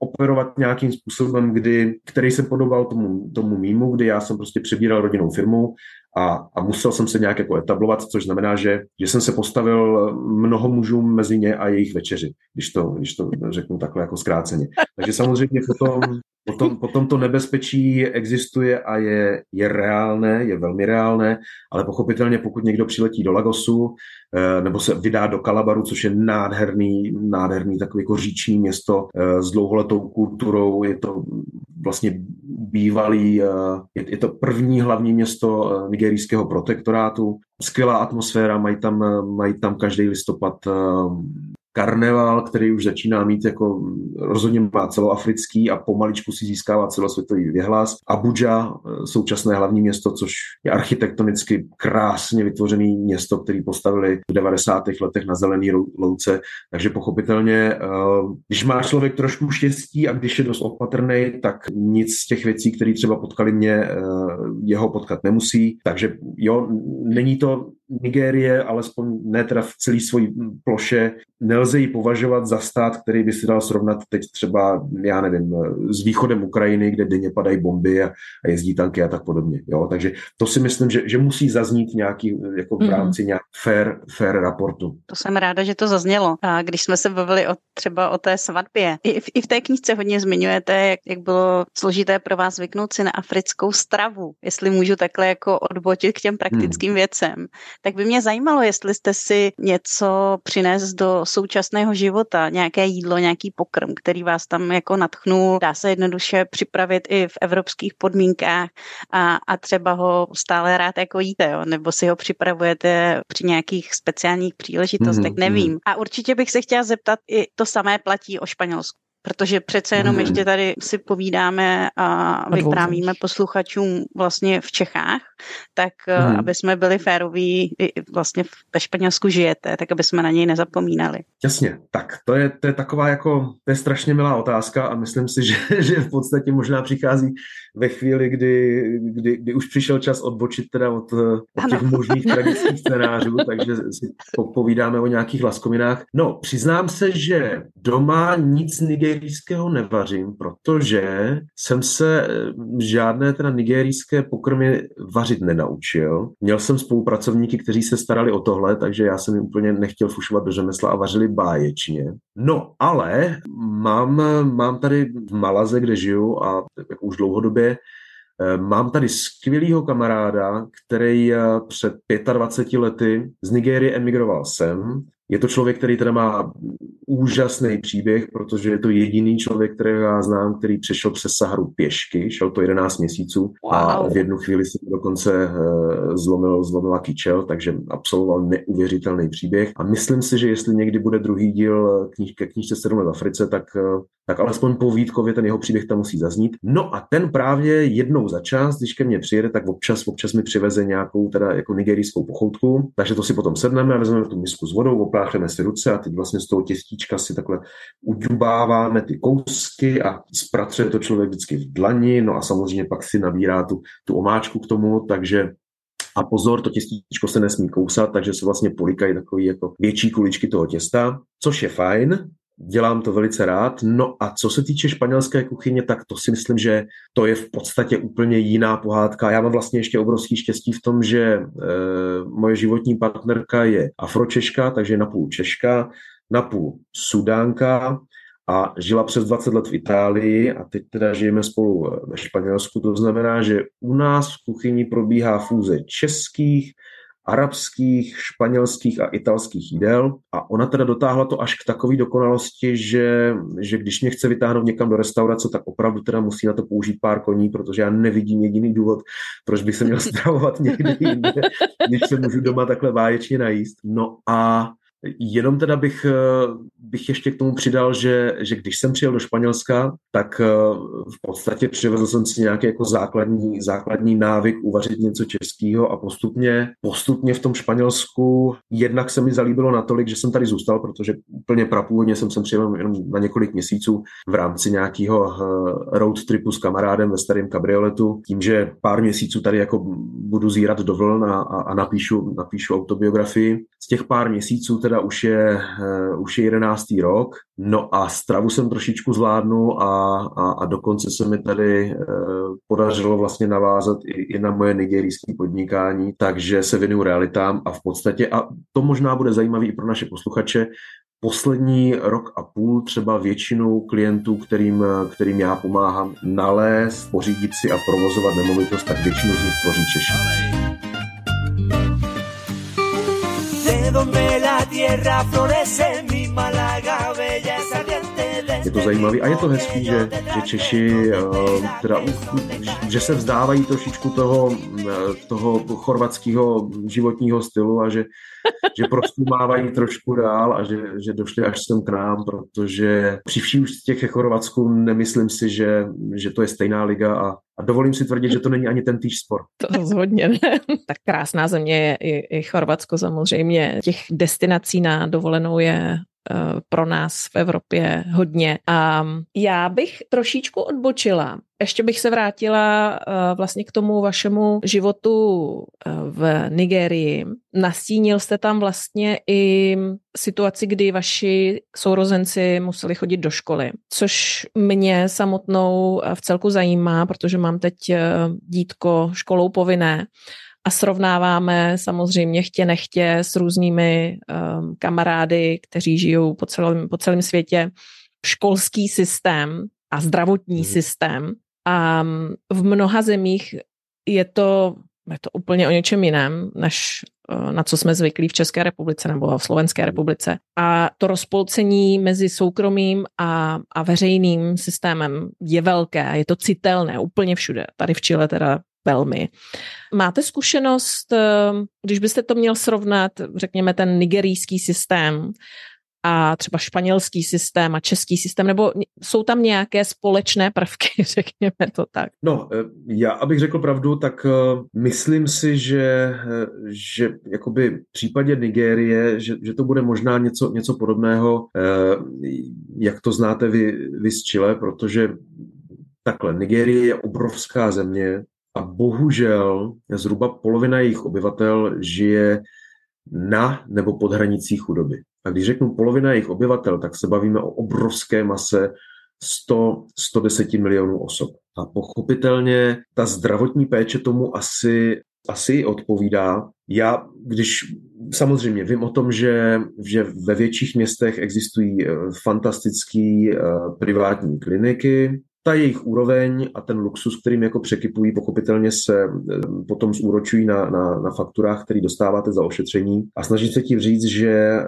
operovat nějakým způsobem, kdy, který se podobal tomu, tomu mýmu, kdy já jsem prostě přebíral rodinnou firmu a, a musel jsem se nějak jako etablovat, což znamená, že, že jsem se postavil mnoho mužům mezi ně a jejich večeři, když to, když to řeknu takhle jako zkráceně. Takže samozřejmě potom, potom, potom to nebezpečí existuje a je, je reálné, je velmi reálné, ale pochopitelně pokud někdo přiletí do Lagosu nebo se vydá do Kalabaru, což je nádherný, nádherný takový jako říční město eh, s dlouholetou kulturou, je to vlastně bývalý, eh, je to první hlavní město nigerijského protektorátu. Skvělá atmosféra, mají tam, mají tam každý listopad karneval, který už začíná mít jako rozhodně má celoafrický a pomaličku si získává celosvětový vyhlas. Abuja, eh, současné hlavní město, což je architektonicky krásně vytvořený město, který postavili v 90. letech na zelený louce. Takže pochopitelně, eh, když má člověk trošku štěstí a když je dost opatrný, tak nic z těch věcí, které třeba potkali mě, eh, jeho potkat nemusí. Takže jo, není to Nigérie, alespoň ne teda v celé své ploše, nelze ji považovat za stát, který by si dal srovnat teď třeba, já nevím, s východem Ukrajiny, kde denně padají bomby a, a jezdí tanky a tak podobně. Jo? Takže to si myslím, že, že musí zaznít nějaký, jako v mhm. rámci nějak fair, fair raportu. To jsem ráda, že to zaznělo. A když jsme se bavili o, třeba o té svatbě, i v, i v té knížce hodně zmiňujete, jak, jak bylo složité pro vás zvyknout si na africkou stravu, jestli můžu takhle jako odbotit k těm praktickým hmm. věcem tak by mě zajímalo, jestli jste si něco přines do současného života, nějaké jídlo, nějaký pokrm, který vás tam jako natchnul, dá se jednoduše připravit i v evropských podmínkách a, a třeba ho stále rád jako jíte, jo? nebo si ho připravujete při nějakých speciálních příležitostech, mm-hmm. nevím. A určitě bych se chtěla zeptat, i to samé platí o Španělsku protože přece jenom hmm. ještě tady si povídáme a vyprávíme posluchačům vlastně v Čechách, tak hmm. aby jsme byli féroví, vlastně ve Španělsku žijete, tak aby jsme na něj nezapomínali. Jasně, tak to je, to je taková jako, to je strašně milá otázka a myslím si, [LAUGHS] že, že v podstatě možná přichází ve chvíli, kdy, kdy, kdy už přišel čas odbočit teda od, od těch možných [LAUGHS] tragických scénářů, takže si povídáme o nějakých laskominách. No, přiznám se, že doma nic nigerijského nevařím, protože jsem se eh, žádné teda nigerijské pokrmy vařit nenaučil. Měl jsem spolupracovníky, kteří se starali o tohle, takže já jsem jim úplně nechtěl fušovat do řemesla a vařili báječně. No, ale mám, mám tady v Malaze, kde žiju a jako už dlouhodobě eh, Mám tady skvělého kamaráda, který eh, před 25 lety z Nigérie emigroval sem Je to člověk, který teda má úžasný příběh, protože je to jediný člověk, který já znám, který přešel přes Saharu pěšky, šel to 11 měsíců wow. a v jednu chvíli si dokonce eh, zlomil, zlomila kyčel, takže absolvoval neuvěřitelný příběh a myslím si, že jestli někdy bude druhý díl kníž, ke knížce 7 let v Africe, tak, eh, tak alespoň po Vítkově ten jeho příběh tam musí zaznít. No a ten právě jednou za čas, když ke mně přijede, tak občas, občas mi přiveze nějakou teda jako nigerijskou pochoutku, takže to si potom sedneme a vezmeme tu misku s vodou, opláchneme si ruce a teď vlastně z toho těstíčka si takhle udubáváme ty kousky a zpracuje to člověk vždycky v dlani, no a samozřejmě pak si nabírá tu, tu omáčku k tomu, takže a pozor, to těstíčko se nesmí kousat, takže se vlastně polikají takové jako větší kuličky toho těsta, což je fajn, dělám to velice rád. No a co se týče španělské kuchyně, tak to si myslím, že to je v podstatě úplně jiná pohádka. Já mám vlastně ještě obrovský štěstí v tom, že e, moje životní partnerka je afročeška, takže napůl češka, napůl sudánka a žila přes 20 let v Itálii a teď teda žijeme spolu ve Španělsku. To znamená, že u nás v kuchyni probíhá fúze českých, arabských, španělských a italských jídel a ona teda dotáhla to až k takové dokonalosti, že, že když mě chce vytáhnout někam do restaurace, tak opravdu teda musí na to použít pár koní, protože já nevidím jediný důvod, proč bych se měl [LAUGHS] stravovat někdy jinde, když se můžu doma takhle váječně najíst. No a Jenom teda bych, eh, bych ještě k tomu přidal, že, že když jsem přijel do Španělska, tak eh, v podstatě přivezl jsem si nějaký jako základní, základní návyk uvařit něco českého a postupně, postupně v tom Španělsku jednak se mi zalíbilo natolik, že jsem tady zůstal, protože úplně prapůvodně jsem sem přijel jenom na několik měsíců v rámci nějakého eh, road tripu s kamarádem ve starém kabrioletu, tím, že pár měsíců tady jako budu zírat do vln a, a, a napíšu, napíšu autobiografii. Z těch pár měsíců teda teda už je, uh, už je jedenáctý rok, no a stravu jsem trošičku zvládnu a, a, a dokonce se mi tady uh, podařilo vlastně navázat i, i na moje nigerijské podnikání, takže se věnuju realitám a v podstatě, a to možná bude zajímavý i pro naše posluchače, poslední rok a půl třeba většinu klientů, kterým, kterým já pomáhám nalézt, pořídit si a provozovat nemovitost, tak většinu z nich tvoří Češi. Tierra florece mi Málaga bella je to zajímavé a je to hezký, že, že Češi uh, teda, že se vzdávají trošičku toho, eh, toho chorvatského životního stylu a že, [LAUGHS] že prostě mávají trošku dál a že, že došli až sem k nám, protože při vší úctě Chorvatsku nemyslím si, že, že to je stejná liga a, a dovolím si tvrdit, že to není ani ten týž spor. To rozhodně ne. [LAUGHS] tak krásná země je i, i Chorvatsko samozřejmě. Těch destinací na dovolenou je pro nás v Evropě hodně. A já bych trošičku odbočila. Ještě bych se vrátila eh, vlastně k tomu vašemu životu eh, v Nigerii. Nastínil jste tam vlastně i situaci, kdy vaši sourozenci museli chodit do školy, což mě samotnou v celku zajímá, protože mám teď dítko školou povinné a srovnáváme samozřejmě chtě nechtě s různými um, kamarády, kteří žijou po celém, po celém světě, školský systém a zdravotní mm. systém. A v mnoha zemích je to, je to úplně o něčem jiném, než uh, na co jsme zvyklí v České republice nebo v Slovenské republice. A to rozpolcení mezi soukromým a, a veřejným systémem je velké, je to citelné úplně všude. Tady v Chile teda velmi. Máte zkušenost, eh, když byste to měl srovnat, řekněme, ten nigerijský systém a třeba španělský systém a český systém, nebo jsou tam nějaké společné prvky, [LAUGHS] řekněme to tak? No, eh, já abych řekl pravdu, tak eh, myslím si, že, že jakoby v případě Nigérie, že, že to bude možná něco, něco podobného, jak to znáte vy, vy z Chile, protože takhle, Nigérie je obrovská země, a bohužel zhruba polovina jejich obyvatel žije na nebo pod hranicí chudoby. A když řeknu polovina jejich obyvatel, tak se bavíme o obrovské mase 100, 110 milionů osob. A pochopitelně ta zdravotní péče tomu asi, asi odpovídá. Já, když samozřejmě vím o tom, že, že ve větších městech existují eh, fantastické uh, privátní kliniky, ta jejich úroveň a ten luxus, kterým jako překypují, pochopitelně se eh, potom zúročují na, na, na fakturách, který dostáváte za ošetření. A snaží se ti říct, že eh,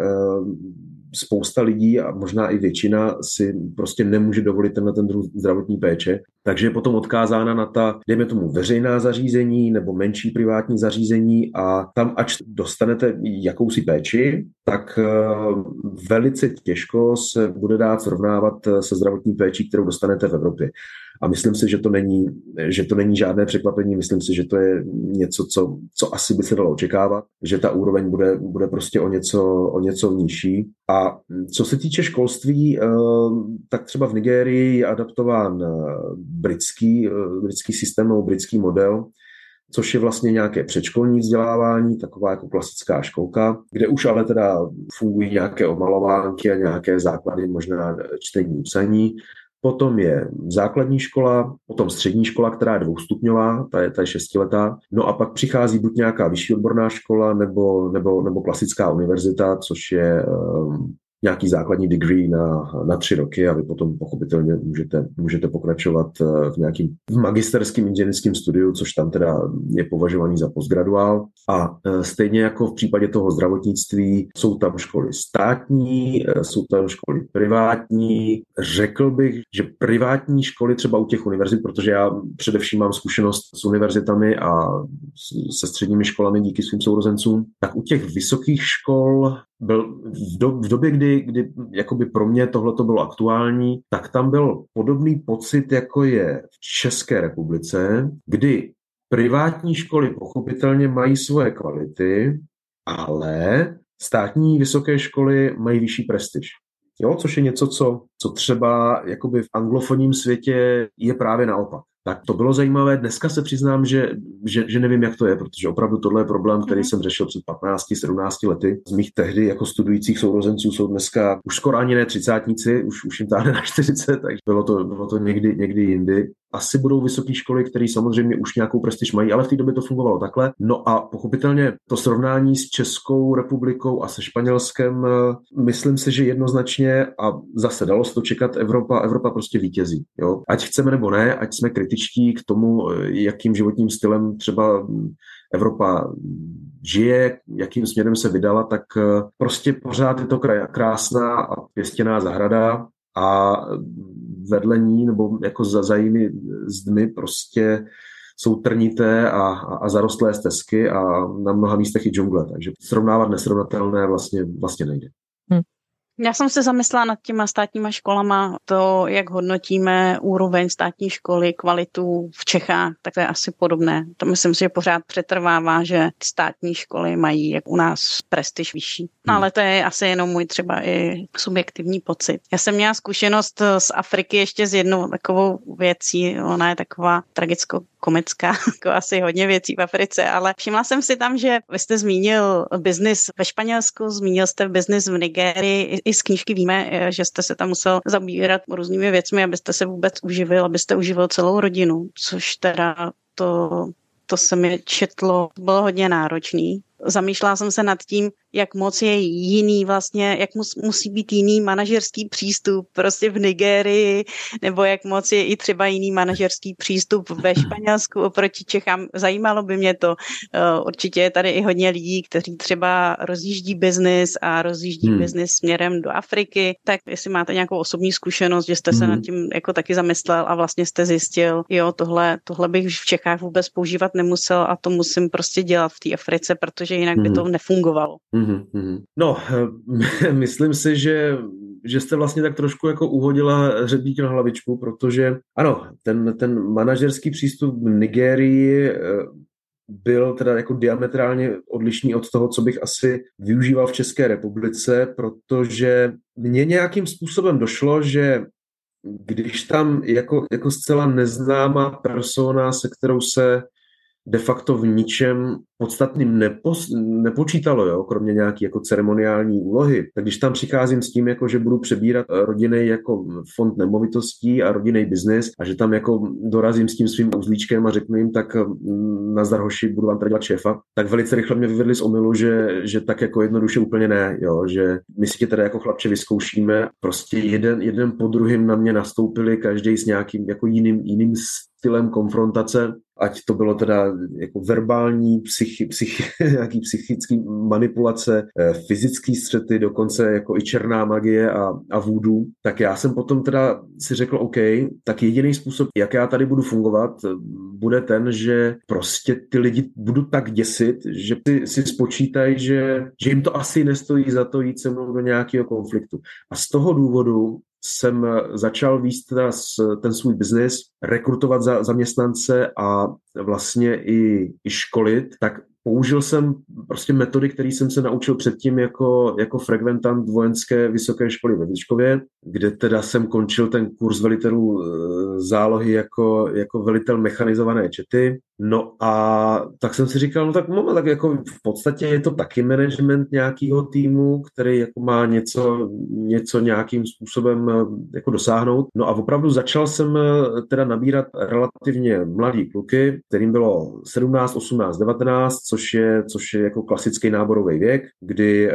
spousta lidí a možná i většina si prostě nemůže dovolit tenhle ten druh zdravotní péče, takže je potom odkázána na ta, dejme tomu, veřejná zařízení nebo menší privátní zařízení a tam, ač dostanete jakousi péči, tak eh, velice těžko se bude dát srovnávat se zdravotní péčí, kterou dostanete v Evropě. A myslím si, že to není, že to není žádné překvapení, myslím si, že to je něco, co, co asi by se dalo očekávat, že ta úroveň bude, bude prostě o něco, o něco nižší. A co se týče školství, eh, tak třeba v Nigérii je adaptován eh, britský, eh, britský systém nebo britský model, což je vlastně nějaké předškolní vzdělávání, taková jako klasická školka, kde už ale teda fungují nějaké omalovánky a nějaké základy možná čtení, psaní. Potom je základní škola, potom střední škola, která je dvoustupňová, ta je, ta je šestiletá. No a pak přichází buď nějaká vyšší odborná škola nebo, nebo, nebo klasická univerzita, což je um, nějaký základní degree na, na tři roky a vy potom pochopitelně můžete, můžete pokračovat eh, v nějakým magisterském inženýrském studiu, což tam teda je považovaný za postgraduál. A eh, stejně jako v případě toho zdravotnictví jsou tam školy státní, eh, jsou tam školy privátní. Řekl bych, že privátní školy třeba u těch univerzit, protože já především mám zkušenost s univerzitami a se středními školami díky svým sourozencům, tak u těch vysokých škol byl v, do, v době, kdy, kdy jakoby pro mě tohle to bylo aktuální, tak tam byl podobný pocit, jako je v České republice, kdy privátní školy pochopitelně mají svoje kvality, ale státní vysoké školy mají vyšší prestiž. Jo, což je něco, co, co třeba jakoby v anglofonním světě je právě naopak. Tak to bylo zajímavé. Dneska se přiznám, že, že, že nevím, jak to je, protože opravdu tohle je problém, který mm-hmm. jsem řešil před 15-17 lety. Z mých tehdy jako studujících sourozenců jsou dneska už skoro ani ne třicátníci, už, už jim táhne na 40, takže bylo to, bylo to někdy, někdy jindy asi budou vysoké školy, které samozřejmě už nějakou prestiž mají, ale v té době to fungovalo takhle. No a pochopitelně to srovnání s Českou republikou a se Španělskem, eh, myslím si, že jednoznačně a zase dalo se to čekat, Evropa, Evropa prostě vítězí. Jo? Ať chceme nebo ne, ať jsme kritičtí k tomu, eh, jakým životním stylem třeba Evropa žije, jakým směrem se vydala, tak eh, prostě pořád je to krásná a pěstěná zahrada a vedle ní nebo jako za, za jimi zdmi prostě jsou trnité a, a, a zarostlé stezky a na mnoha místech i džungle, takže srovnávat nesrovnatelné vlastně, vlastně nejde. Hmm. Já jsem se zamyslela nad těma státníma školama, to, jak hodnotíme úroveň státní školy, kvalitu v Čechách, tak to je asi podobné. To myslím si, že pořád přetrvává, že státní školy mají, jak u nás, prestiž vyšší. No, ale to je asi jenom můj třeba i subjektivní pocit. Já jsem měla zkušenost z Afriky ještě s jednou takovou věcí, ona je taková tragicko komická, [LAUGHS] jako asi hodně věcí v Africe, ale všimla jsem si tam, že vy jste zmínil biznis ve Španělsku, zmínil jste biznis v Nigérii, i z knížky víme, že jste se tam musel zabírat různými věcmi, abyste se vůbec uživil, abyste uživil celou rodinu, což teda to, to se mi četlo, bylo hodně náročný. Zamýšlela jsem se nad tím, jak moc je jiný vlastně, jak mus, musí být jiný manažerský přístup prostě v Nigérii, nebo jak moc je i třeba jiný manažerský přístup ve Španělsku oproti Čechám. Zajímalo by mě to. Eh, určitě je tady i hodně lidí, kteří třeba rozjíždí biznis a rozjíždí hmm. biznis směrem do Afriky, tak jestli máte nějakou osobní zkušenost, že jste se hmm. nad tím jako taky zamyslel a vlastně jste zjistil, jo, tohle, tohle bych v Čechách vůbec používat nemusel a to musím prostě dělat v té Africe, protože jinak hmm. by to nefungovalo. Hmm. Mm-hmm. No, [LAUGHS] myslím si, že, že jste vlastně tak trošku jako uhodila řebík na hlavičku, protože ano, ten, ten manažerský přístup v Nigérii eh, byl teda jako diametrálně odlišný od toho, co bych asi využíval v České republice, protože mně nějakým způsobem došlo, že když tam jako, jako zcela neznámá persona, se kterou se de facto v ničem podstatným nepo, nepočítalo, jo, kromě nějaké jako ceremoniální úlohy, tak když tam přicházím s tím, jako že budu přebírat rodiny jako fond nemovitostí a rodinný biznis a že tam jako dorazím s tím svým uzlíčkem a řeknu jim, tak mm, na hoši, budu vám tady dělat šéfa, tak velice rychle mě vyvedli z omylu, že, že tak jako jednoduše úplně ne, jo, že my si tě teda jako chlapče vyzkoušíme, prostě jeden, jeden po druhém na mě nastoupili, každý s nějakým jako jiným, jiným stylem konfrontace, ať to bylo teda jako verbální, psychi, psychi, [LAUGHS] nějaký psychický manipulace, eh, fyzický střety, dokonce jako i černá magie a, a vůdu, tak já jsem potom teda si řekl, OK, tak jediný způsob, jak já tady budu fungovat, bude ten, že prostě ty lidi budu tak děsit, že si, si spočítají, že, že jim to asi nestojí za to jít se mnou do nějakého konfliktu. A z toho důvodu jsem začal výst ten svůj biznis, rekrutovat za, zaměstnance a vlastně i, i školit, tak použil jsem prostě metody, které jsem se naučil předtím jako, jako frekventant vojenské vysoké školy ve Výškově, kde teda jsem končil ten kurz velitelů e, zálohy jako, jako velitel mechanizované čety. No a tak jsem si říkal, no tak moment, tak jako v podstatě je to taky management nějakého týmu, který jako má něco, něco nějakým způsobem e, jako dosáhnout. No a opravdu začal jsem e, teda nabírat relativně mladý kluky, kterým bylo 17, 18, 19, což je, což je jako klasický náborový věk, kdy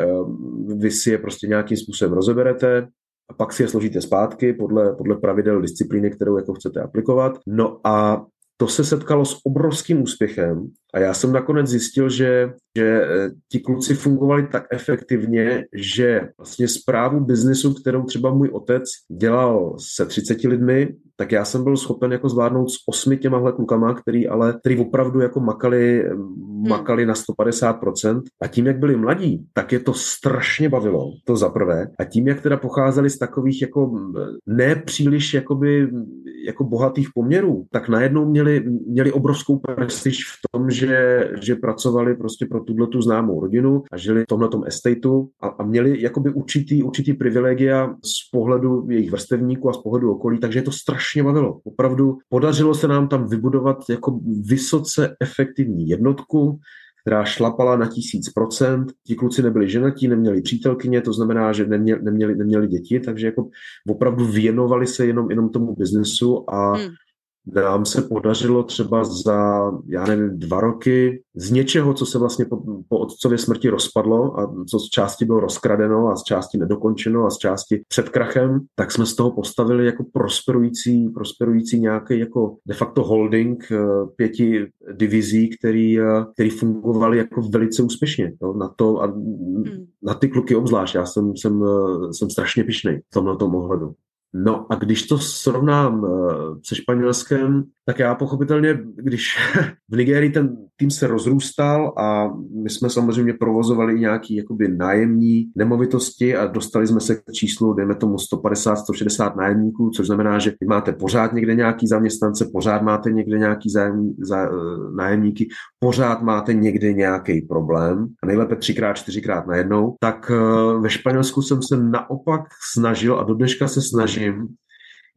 vy si je prostě nějakým způsobem rozeberete, a pak si je složíte zpátky podle, podle pravidel disciplíny, kterou jako chcete aplikovat. No a to se setkalo s obrovským úspěchem a já jsem nakonec zjistil, že, že eh, ti kluci fungovali tak efektivně, že vlastně zprávu biznesu, kterou třeba můj otec dělal se 30 lidmi, tak já jsem byl schopen jako zvládnout s osmi těmahle klukama, který ale, který opravdu jako makali, hmm. makali na 150% a tím, jak byli mladí, tak je to strašně bavilo, to za prvé. A tím, jak teda pocházeli z takových jako nepříliš jakoby, jako bohatých poměrů, tak najednou měli, měli obrovskou prestiž v tom, že, že pracovali prostě pro tuhle tu známou rodinu a žili v tomhle estateu a, a měli jakoby určitý, určitý privilegia z pohledu jejich vrstevníků a z pohledu okolí, takže to strašně bavilo. Opravdu podařilo se nám tam vybudovat jako vysoce efektivní jednotku, která šlapala na tisíc procent. Ti kluci nebyli ženatí, neměli přítelkyně, to znamená, že neměli, neměli, neměli děti, takže jako opravdu věnovali se jenom, jenom tomu biznesu a hmm nám se podařilo třeba za, já nevím, dva roky z něčeho, co se vlastně po, po otcově smrti rozpadlo a co z části bylo rozkradeno a z části nedokončeno a z části před krachem, tak jsme z toho postavili jako prosperující, prosperující nějaký jako de facto holding eh, pěti divizí, který, eh, který fungovaly jako velice úspěšně. Jo, na to a hmm. na ty kluky obzvlášť. Já jsem, jsem, eh, jsem strašně pišnej v tomhle tom ohledu. No a když to srovnám se Španělskem, tak já pochopitelně, když [LAUGHS] v Nigerii ten tým se rozrůstal a my jsme samozřejmě provozovali nějaký jakoby nájemní nemovitosti a dostali jsme se k číslu, dejme tomu 150-160 nájemníků, což znamená, že máte pořád někde nějaký zaměstnance, pořád máte někde nějaký zájem, zá, nájemníky, pořád máte někde nějaký problém a nejlépe třikrát, čtyřikrát najednou, tak eh, ve Španělsku jsem se naopak snažil a do dneška se snažím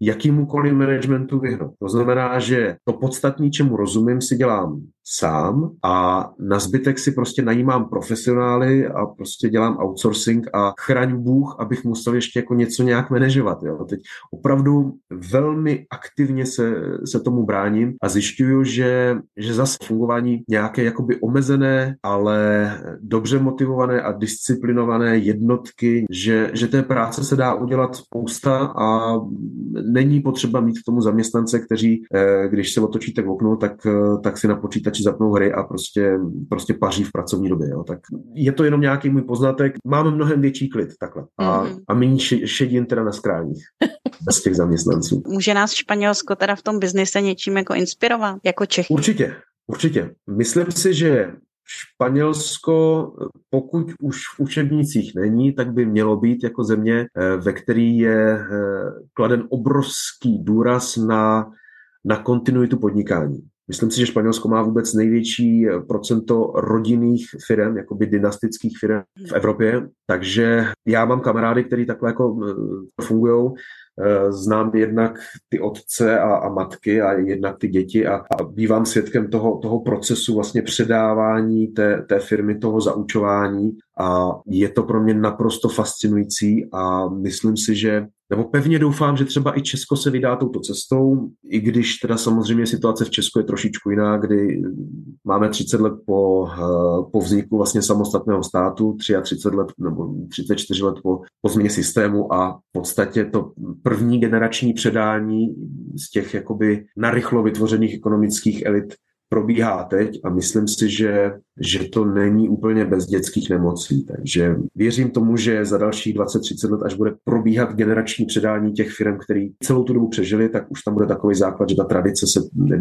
jakýmukoliv managementu vyhnout. To znamená, že to podstatní, čemu rozumím, si dělám sám a na zbytek si prostě najímám profesionály a prostě dělám outsourcing a chraň Bůh, abych musel ještě jako něco nějak manažovat. Jo. Teď opravdu velmi aktivně se, se tomu bráním a zjišťuju, že, že zase fungování nějaké jakoby omezené, ale dobře motivované a disciplinované jednotky, že, že té práce se dá udělat spousta a není potřeba mít k tomu zaměstnance, kteří, eh, když se otočíte k oknu, tak, eh, tak si na počítači zapnou hry a prostě, prostě paří v pracovní době. Jo. Tak je to jenom nějaký můj poznatek. Máme mnohem větší klid takhle. A, mm-hmm. a méně šedin teda na skráních. [LAUGHS] bez těch zaměstnanců. Může nás Španělsko teda v tom biznise něčím jako inspirovat, jako Čechy? Určitě, určitě. Myslím si, že Španělsko, pokud už v učebnicích není, tak by mělo být jako země, eh, ve který je eh, kladen obrovský důraz na, na kontinuitu podnikání. Myslím si, že Španělsko má vůbec největší eh, procento rodinných firm, jakoby dynastických firm v Evropě, takže já mám kamarády, kteří takhle jako fungují eh, znám jednak ty otce a, a matky a jednak ty děti a, a bývám svědkem toho, toho procesu vlastně předávání té, té firmy, toho zaučování. A je to pro mě naprosto fascinující a myslím si, že nebo pevně doufám, že třeba i Česko se vydá touto cestou, i když teda samozřejmě situace v Česku je trošičku jiná, kdy máme 30 let po, eh, po vzniku vlastně samostatného státu, 33 let nebo 34 let po, po změně systému a v podstatě to první generační předání z těch jakoby narychlo vytvořených ekonomických elit probíhá teď a myslím si, že, že to není úplně bez dětských nemocí. Takže věřím tomu, že za dalších 20-30 let, až bude probíhat generační předání těch firm, který celou tu dobu přežili, tak už tam bude takový základ, že ta tradice se,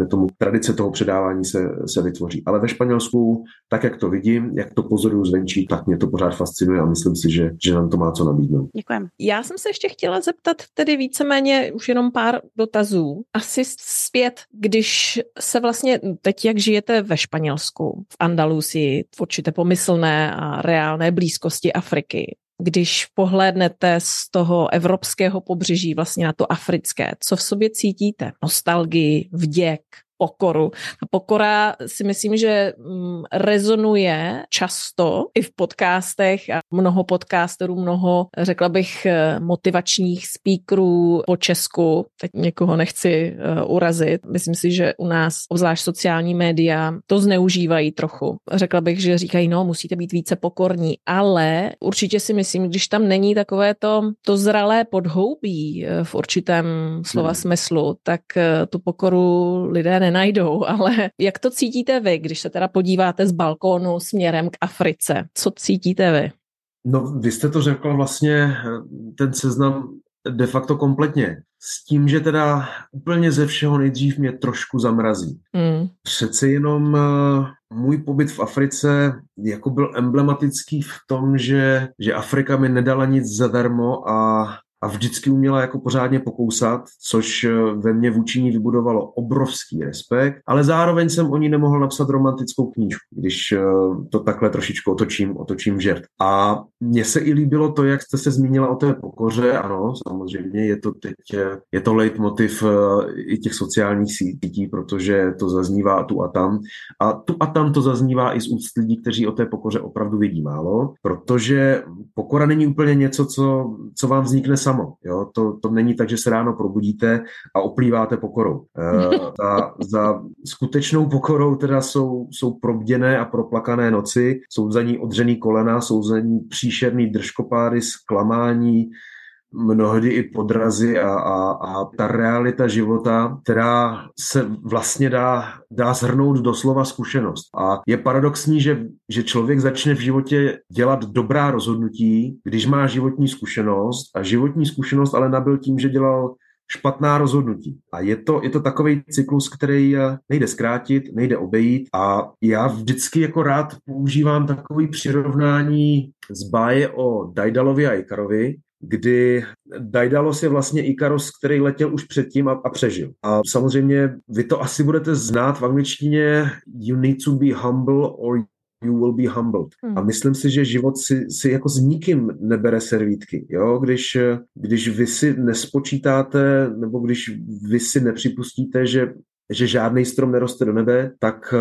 tomu, tradice toho předávání se, se vytvoří. Ale ve Španělsku, tak jak to vidím, jak to pozoruju zvenčí, tak mě to pořád fascinuje a myslím si, že, že nám to má co nabídnout. Děkujeme. Já jsem se ještě chtěla zeptat tedy víceméně už jenom pár dotazů. Asi zpět, když se vlastně teď jak žijete ve Španělsku, v Andalusii, v určité pomyslné a reálné blízkosti Afriky, když pohlédnete z toho evropského pobřeží vlastně na to africké, co v sobě cítíte? Nostalgii, vděk, pokoru. A pokora si myslím, že mm, rezonuje často i v podcastech a mnoho podcasterů, mnoho, řekla bych, eh, motivačních speakerů po Česku. Teď někoho nechci eh, urazit. Myslím si, že u nás, obzvlášť sociální média, to zneužívají trochu. Řekla bych, že říkají, no, musíte být více pokorní, ale určitě si myslím, když tam není takové to, to zralé podhoubí eh, v určitém slova hmm. smyslu, tak tu pokoru lidé ne nenajdou, [LAUGHS] ale jak to cítíte vy, když se teda podíváte z balkónu směrem k Africe? Co cítíte vy? No, vy jste to řekla vlastně ten seznam de facto kompletně. S tím, že teda úplně ze všeho nejdřív mě trošku zamrazí. Mm. Přece jenom uh, můj pobyt v Africe jako byl emblematický v tom, že, že Afrika mi nedala nic zadarmo a a vždycky uměla jako pořádně pokousat, což eh, ve mně vůči ní vybudovalo obrovský respekt, ale zároveň jsem o ní nemohl napsat romantickou knížku, když eh, to takhle trošičku otočím, otočím žert. A mně se i líbilo to, jak jste se zmínila o té pokoře, ano, samozřejmě je to teď, eh, je to leitmotiv i těch sociálních sítí, protože to zaznívá tu a tam. A tu a tam to zaznívá i z úst lidí, kteří o té pokoře opravdu vidí málo, protože pokora není úplně něco, co, co vám vznikne sám samo. Jo? To, to není tak, že se ráno probudíte a oplýváte pokorou. E, [LAUGHS] za, za skutečnou pokorou teda jsou, jsou probděné a proplakané noci, jsou za ní odřený kolena, jsou za ní příšerný držkopády, zklamání, mnohdy i podrazy a, a, a ta realita života, která se vlastně dá, dá zhrnout doslova zkušenost. A je paradoxní, že, že člověk začne v životě dělat dobrá rozhodnutí, když má životní zkušenost a životní zkušenost ale nabil tím, že dělal špatná rozhodnutí. A je to, je to takový cyklus, který eh, nejde zkrátit, nejde obejít a já vždycky jako rád používám takový přirovnání z báje o Daidalovi a Ikarovi, kdy Daidalos je vlastně Ikaros, který letěl už předtím a, a přežil. A samozřejmě vy to asi budete znát v angličtině you need to be humble or you will be humbled. Hmm. A myslím si, že život si, si jako s nikým nebere servítky. Jo? Když, když vy si nespočítáte, nebo když vy si nepřipustíte, že že žádný strom neroste do nebe, tak,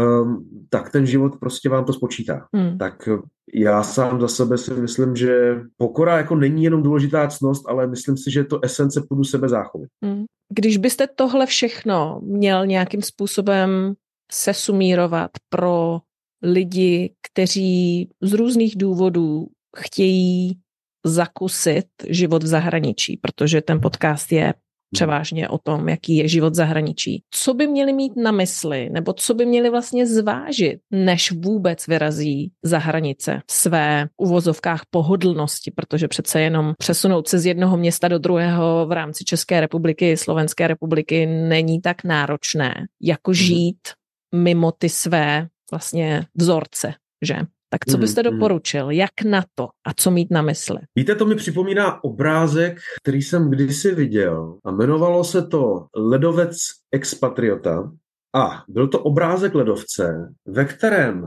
tak ten život prostě vám to spočítá. Hmm. Tak já sám za sebe si myslím, že pokora jako není jenom důležitá cnost, ale myslím si, že je to esence půdu sebe záchovy. Hmm. Když byste tohle všechno měl nějakým způsobem sesumírovat pro lidi, kteří z různých důvodů chtějí zakusit život v zahraničí, protože ten podcast je převážně o tom, jaký je život zahraničí. Co by měli mít na mysli, nebo co by měli vlastně zvážit, než vůbec vyrazí za hranice své uvozovkách pohodlnosti, protože přece jenom přesunout se z jednoho města do druhého v rámci České republiky, Slovenské republiky není tak náročné, jako mhm. žít mimo ty své vlastně vzorce, že? Tak co byste hmm, hmm. doporučil? Jak na to? A co mít na mysli? Víte, to mi připomíná obrázek, který jsem kdysi viděl a jmenovalo se to Ledovec expatriota. A byl to obrázek ledovce, ve kterém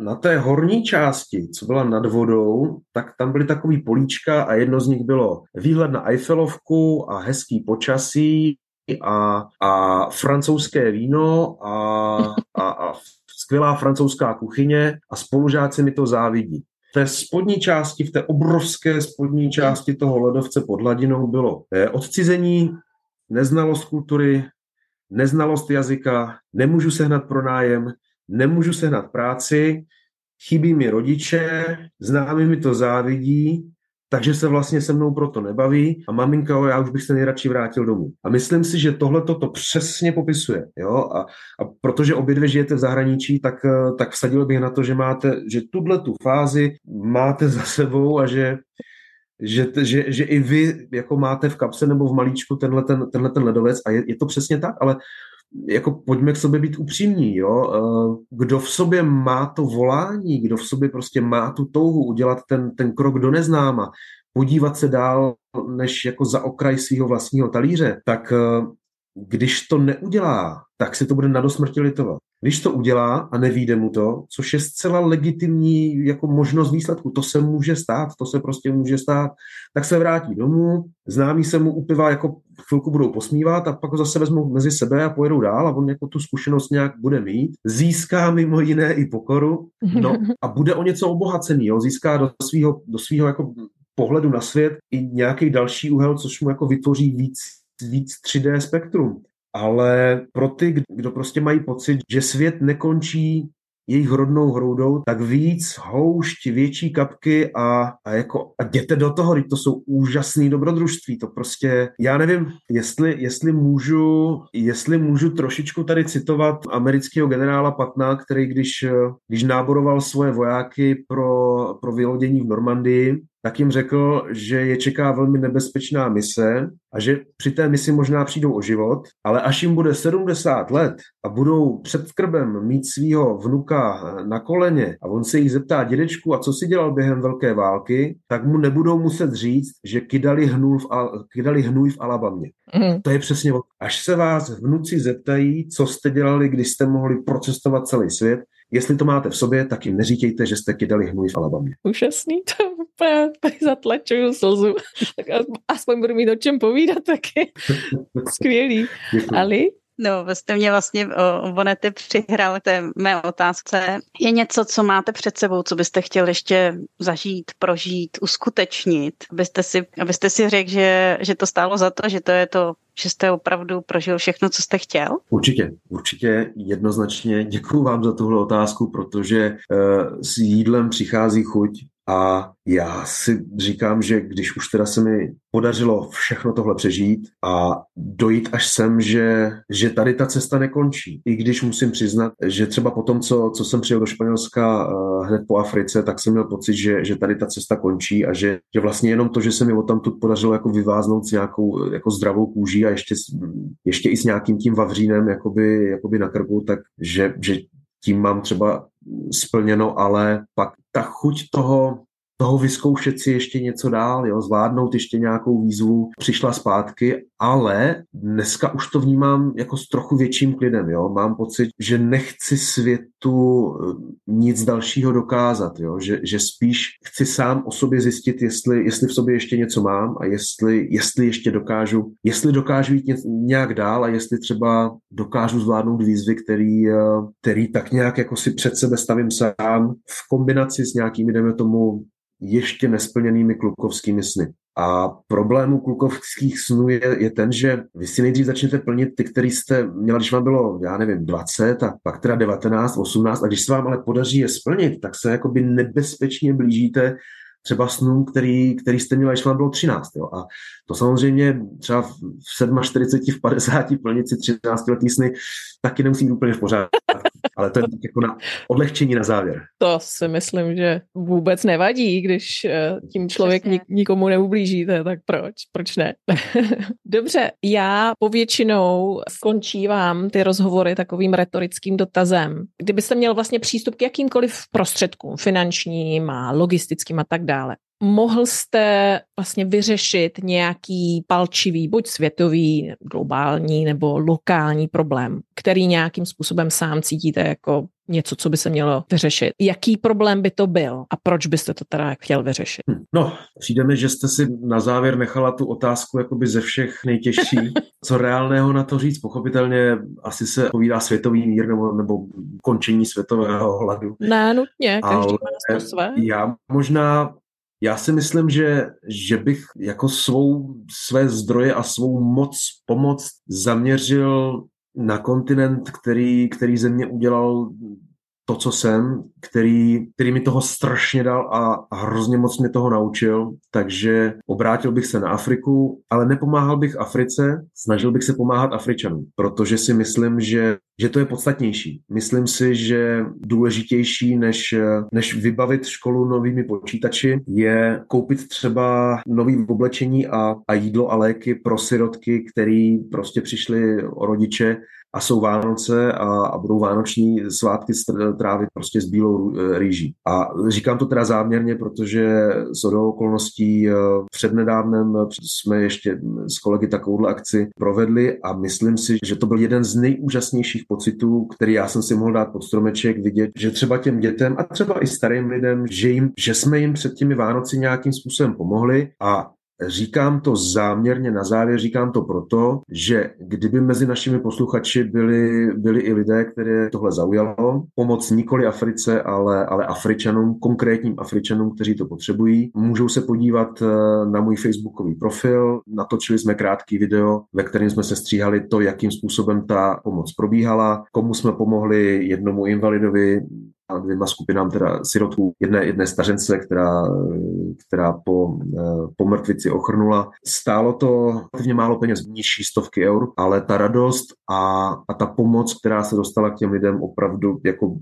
na té horní části, co byla nad vodou, tak tam byly takový políčka a jedno z nich bylo výhled na Eiffelovku a hezký počasí a, a francouzské víno a, a, a skvělá francouzská kuchyně a spolužáci mi to závidí. V té spodní části, v té obrovské spodní části toho ledovce pod hladinou bylo eh, odcizení, neznalost kultury, neznalost jazyka, nemůžu sehnat pronájem, nemůžu sehnat práci, chybí mi rodiče, známí mi to závidí, takže se vlastně se mnou proto nebaví a maminka, já už bych se nejradši vrátil domů. A myslím si, že tohle to přesně popisuje. Jo? A, a protože obě dvě žijete v zahraničí, tak, tak vsadil bych na to, že máte, že tuhle tu fázi máte za sebou a že že, že, že i vy jako máte v kapse nebo v malíčku tenhle ten, tenhle ten ledovec a je, je to přesně tak, ale jako pojďme k sobě být upřímní, jo? Eh, kdo v sobě má to volání, kdo v sobě prostě má tu touhu udělat ten, ten krok do neznáma, podívat se dál než jako za okraj svého vlastního talíře, tak eh, když to neudělá, tak si to bude na dosmrti litovat. Když to udělá a nevíde mu to, což je zcela legitimní jako možnost výsledku, to se může stát, to se prostě může stát, tak se vrátí domů, známí se mu upiva jako chvilku budou posmívat a pak ho zase vezmou mezi sebe a pojedou dál a on jako tu zkušenost nějak bude mít. Získá mimo jiné i pokoru no, a bude o něco obohacený, jo? získá do svého do svýho jako pohledu na svět i nějaký další úhel, což mu jako vytvoří víc víc 3D spektrum. Ale pro ty, kdo prostě mají pocit, že svět nekončí jejich rodnou hroudou, tak víc, houšť, větší kapky a, a jako a jděte do toho, to jsou úžasné dobrodružství, to prostě, já nevím, jestli, jestli můžu, jestli můžu trošičku tady citovat amerického generála Patna, který když, když náboroval svoje vojáky pro, pro vylodění v Normandii, tak jim řekl, že je čeká velmi nebezpečná mise a že při té misi možná přijdou o život, ale až jim bude 70 let a budou před krbem mít svého vnuka na koleně a on se jí zeptá dědečku, a co si dělal během velké války, tak mu nebudou muset říct, že kydali, hnůj v, Al- kydali hnůj v Alabamě. Mm. To je přesně, až se vás vnuci zeptají, co jste dělali, když jste mohli procestovat celý svět, Jestli to máte v sobě, tak jim neříkejte, že jste kydali hnůj v Alabamě. Úžasný, to úplně tady zatlačuju slzu. tak aspoň budu mít o čem povídat taky. [LAUGHS] Skvělý. Děkuji. Ali? No, vy jste mě vlastně o Bonety přihrál k té mé otázce. Je něco, co máte před sebou, co byste chtěl ještě zažít, prožít, uskutečnit, abyste si, abyste si řekl, že, že to stálo za to, že to je to že jste opravdu prožil všechno, co jste chtěl? Určitě, určitě jednoznačně. Děkuji vám za tuhle otázku, protože uh, s jídlem přichází chuť a já si říkám, že když už teda se mi podařilo všechno tohle přežít a dojít až sem, že, že tady ta cesta nekončí. I když musím přiznat, že třeba po tom, co, co jsem přijel do Španělska uh, hned po Africe, tak jsem měl pocit, že, že tady ta cesta končí a že, že vlastně jenom to, že se mi o tamtud podařilo jako vyváznout s nějakou jako zdravou kůží a ještě, ještě i s nějakým tím vavřínem jakoby, jakoby na krku, tak že, že tím mám třeba splněno, ale pak ta chuť toho, toho vyzkoušet si ještě něco dál, jo, zvládnout ještě nějakou výzvu, přišla zpátky, ale dneska už to vnímám jako s trochu větším klidem, jo. Mám pocit, že nechci světu eh, nic dalšího dokázat, jo, že, že spíš chci sám o sobě zjistit, jestli, jestli v sobě ještě něco mám a jestli, jestli ještě dokážu, jestli dokážu jít nějak dál a jestli třeba dokážu zvládnout výzvy, který, eh, který tak nějak jako si před sebe stavím sám v kombinaci s nějakými, jdeme tomu, ještě nesplněnými klukovskými sny. A problému klukovských snů je, je ten, že vy si nejdřív začnete plnit ty, který jste měli, když vám bylo, já nevím, 20 a pak teda 19, 18 a když se vám ale podaří je splnit, tak se jakoby nebezpečně blížíte třeba snů, který, který jste měli, když vám bylo 13. Jo. A to samozřejmě třeba v 47, v 50 plnit si 13 letý sny taky nemusí být úplně v pořádku. Ale to je jako na odlehčení na závěr. To si myslím, že vůbec nevadí, když eh, tím člověk Přesně. nikomu neublížíte, tak proč? Proč ne? [LAUGHS] Dobře, já povětšinou skončívám ty rozhovory takovým retorickým dotazem. Kdybyste měl vlastně přístup k jakýmkoliv prostředkům, finančním a logistickým a tak dále, mohl jste vlastně vyřešit nějaký palčivý, buď světový, globální nebo lokální problém, který nějakým způsobem sám cítíte jako něco, co by se mělo vyřešit. Jaký problém by to byl a proč byste to teda chtěl vyřešit? Hm, no, přijde mi, že jste si na závěr nechala tu otázku jakoby ze všech nejtěžší. [LAUGHS] Co reálného na to říct? Pochopitelně asi se povídá světový mír nebo, nebo končení světového hladu. Ne, nutně, každý Ale má své. Já možná já si myslím, že, že bych jako svou, své zdroje a svou moc, pomoc zaměřil na kontinent, který, který země udělal to, co jsem, který, který mi toho strašně dal a, hrozně moc mě toho naučil, takže obrátil bych se na Afriku, ale nepomáhal bych Africe, snažil bych se pomáhat Afričanům, protože si myslím, že, že to je podstatnější. Myslím si, že důležitější, než, než vybavit školu novými počítači, je koupit třeba nový oblečení a, a jídlo a léky pro sirotky, který prostě přišli o rodiče a jsou Vánoce a, a budou vánoční svátky trávit prostě s bílou e, rýží. A říkám to teda záměrně, protože s okolností e, přednedávnem jsme ještě s kolegy takovouhle akci provedli a myslím si, že to byl jeden z nejúžasnějších pocitů, který já jsem si mohl dát pod stromeček, vidět, že třeba těm dětem a třeba i starým lidem, že, jim, že jsme jim před těmi Vánoci nějakým způsobem pomohli a Říkám to záměrně na závěr, říkám to proto, že kdyby mezi našimi posluchači byli, byli i lidé, které tohle zaujalo, pomoc nikoli Africe, ale, ale Afričanům, konkrétním Afričanům, kteří to potřebují, můžou se podívat eh, na můj facebookový profil. Natočili jsme krátký video, ve kterém jsme se stříhali to, jakým způsobem ta pomoc probíhala, komu jsme pomohli jednomu invalidovi, a dvěma skupinám teda sirotů, jedné, jedné stařence, která, která po, eh, po mrtvici ochrnula. Stálo to relativně málo peněz, nižší stovky eur, ale ta radost a, a ta pomoc, která se dostala k těm lidem opravdu, jako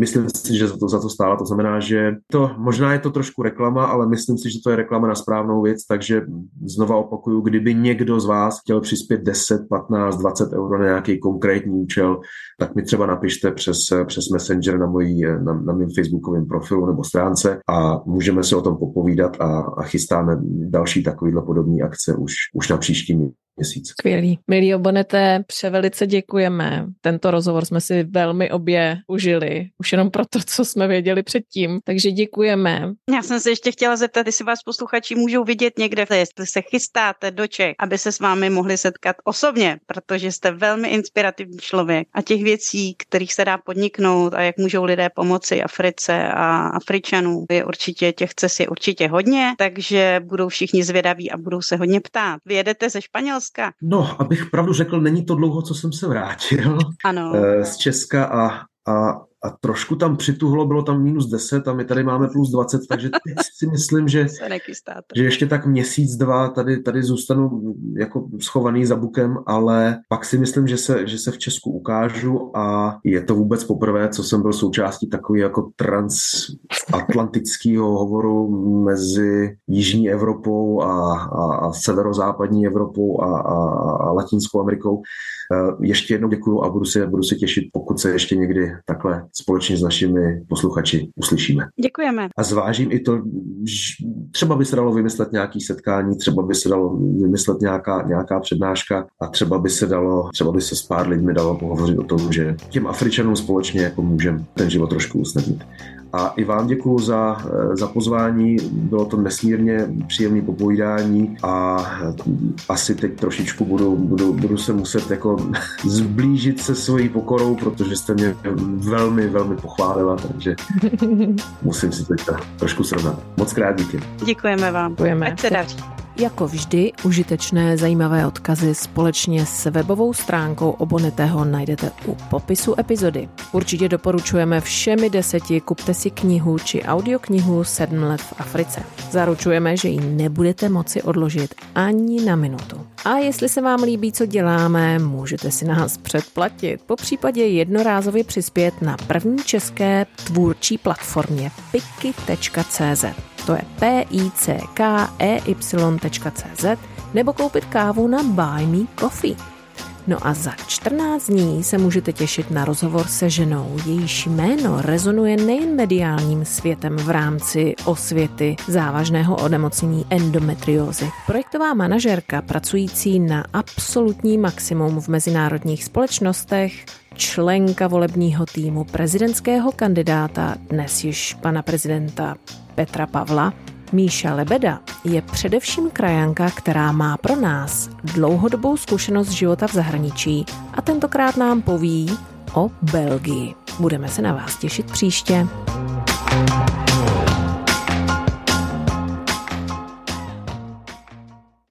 myslím si, že za to, za to stála. To znamená, že to možná je to trošku reklama, ale myslím si, že to je reklama na správnou věc, takže znova opakuju, kdyby někdo z vás chtěl přispět 10, 15, 20 euro na nějaký konkrétní účel, tak mi třeba napište přes, přes Messenger na mojí na, na mém facebookovém profilu nebo stránce a můžeme se o tom popovídat a, a chystáme další takovýhle podobné akce už, už na příští měsíc. Skvělý. Milí Obonete, převelice děkujeme. Tento rozhovor jsme si velmi obě užili, už jenom proto, co jsme věděli předtím, takže děkujeme. Já jsem se ještě chtěla zeptat, jestli vás posluchači můžou vidět někde, jestli se chystáte do Čech, aby se s vámi mohli setkat osobně, protože jste velmi inspirativní člověk a těch věcí, kterých se dá podniknout a jak můžou lidé pomoci Africe a Afričanů, je určitě, těch cest je určitě hodně, takže budou všichni zvědaví a budou se hodně ptát. Vyjedete ze Španělska Česka? No, abych pravdu řekl, není to dlouho, co jsem se vrátil ano. Eh, z Česka a, a a trošku tam přituhlo, bylo tam minus 10 a my tady máme plus 20, takže teď [LAUGHS] si myslím, že, že ještě tak měsíc, dva tady, tady zůstanu jako schovaný za bukem, ale pak si myslím, že se, že se v Česku ukážu a je to vůbec poprvé, co jsem byl součástí takový jako transatlantického hovoru mezi Jižní Evropou a, a, a severozápadní Evropou a, a, a Latinskou Amerikou. Eh, ještě jednou děkuju a budu se, budu se těšit, pokud se ještě někdy takhle společně s našimi posluchači uslyšíme. Děkujeme. A zvážím i to, třeba by se dalo vymyslet nějaký setkání, třeba by se dalo vymyslet nějaká, nějaká přednáška a třeba by se dalo, třeba by se s pár lidmi dalo pohovořit o tom, že těm Afričanům společně jako můžeme ten život trošku usnadnit. A i vám děkuji za, za pozvání, bylo to nesmírně příjemné popovídání a asi teď trošičku budu, budu, budu se muset jako [LAUGHS] zblížit se svojí pokorou, protože jste mě velmi, velmi pochválila, takže [LAUGHS] musím si teď trošku srovnat. Moc krát díky. Děkujeme vám. Děkujeme. Ať se daří. Jako vždy, užitečné zajímavé odkazy společně s webovou stránkou Obonetého najdete u popisu epizody. Určitě doporučujeme všemi deseti kupte si knihu či audioknihu 7 let v Africe. Zaručujeme, že ji nebudete moci odložit ani na minutu. A jestli se vám líbí, co děláme, můžete si nás předplatit, po případě jednorázově přispět na první české tvůrčí platformě piky.cz to je pickey.cz nebo koupit kávu na Buy Me Coffee. No a za 14 dní se můžete těšit na rozhovor se ženou, jejíž jméno rezonuje nejen mediálním světem v rámci osvěty závažného onemocnění endometriózy. Projektová manažerka pracující na absolutní maximum v mezinárodních společnostech, členka volebního týmu prezidentského kandidáta, dnes již pana prezidenta Petra Pavla, Míša Lebeda je především krajanka, která má pro nás dlouhodobou zkušenost života v zahraničí a tentokrát nám poví o Belgii. Budeme se na vás těšit příště. thank you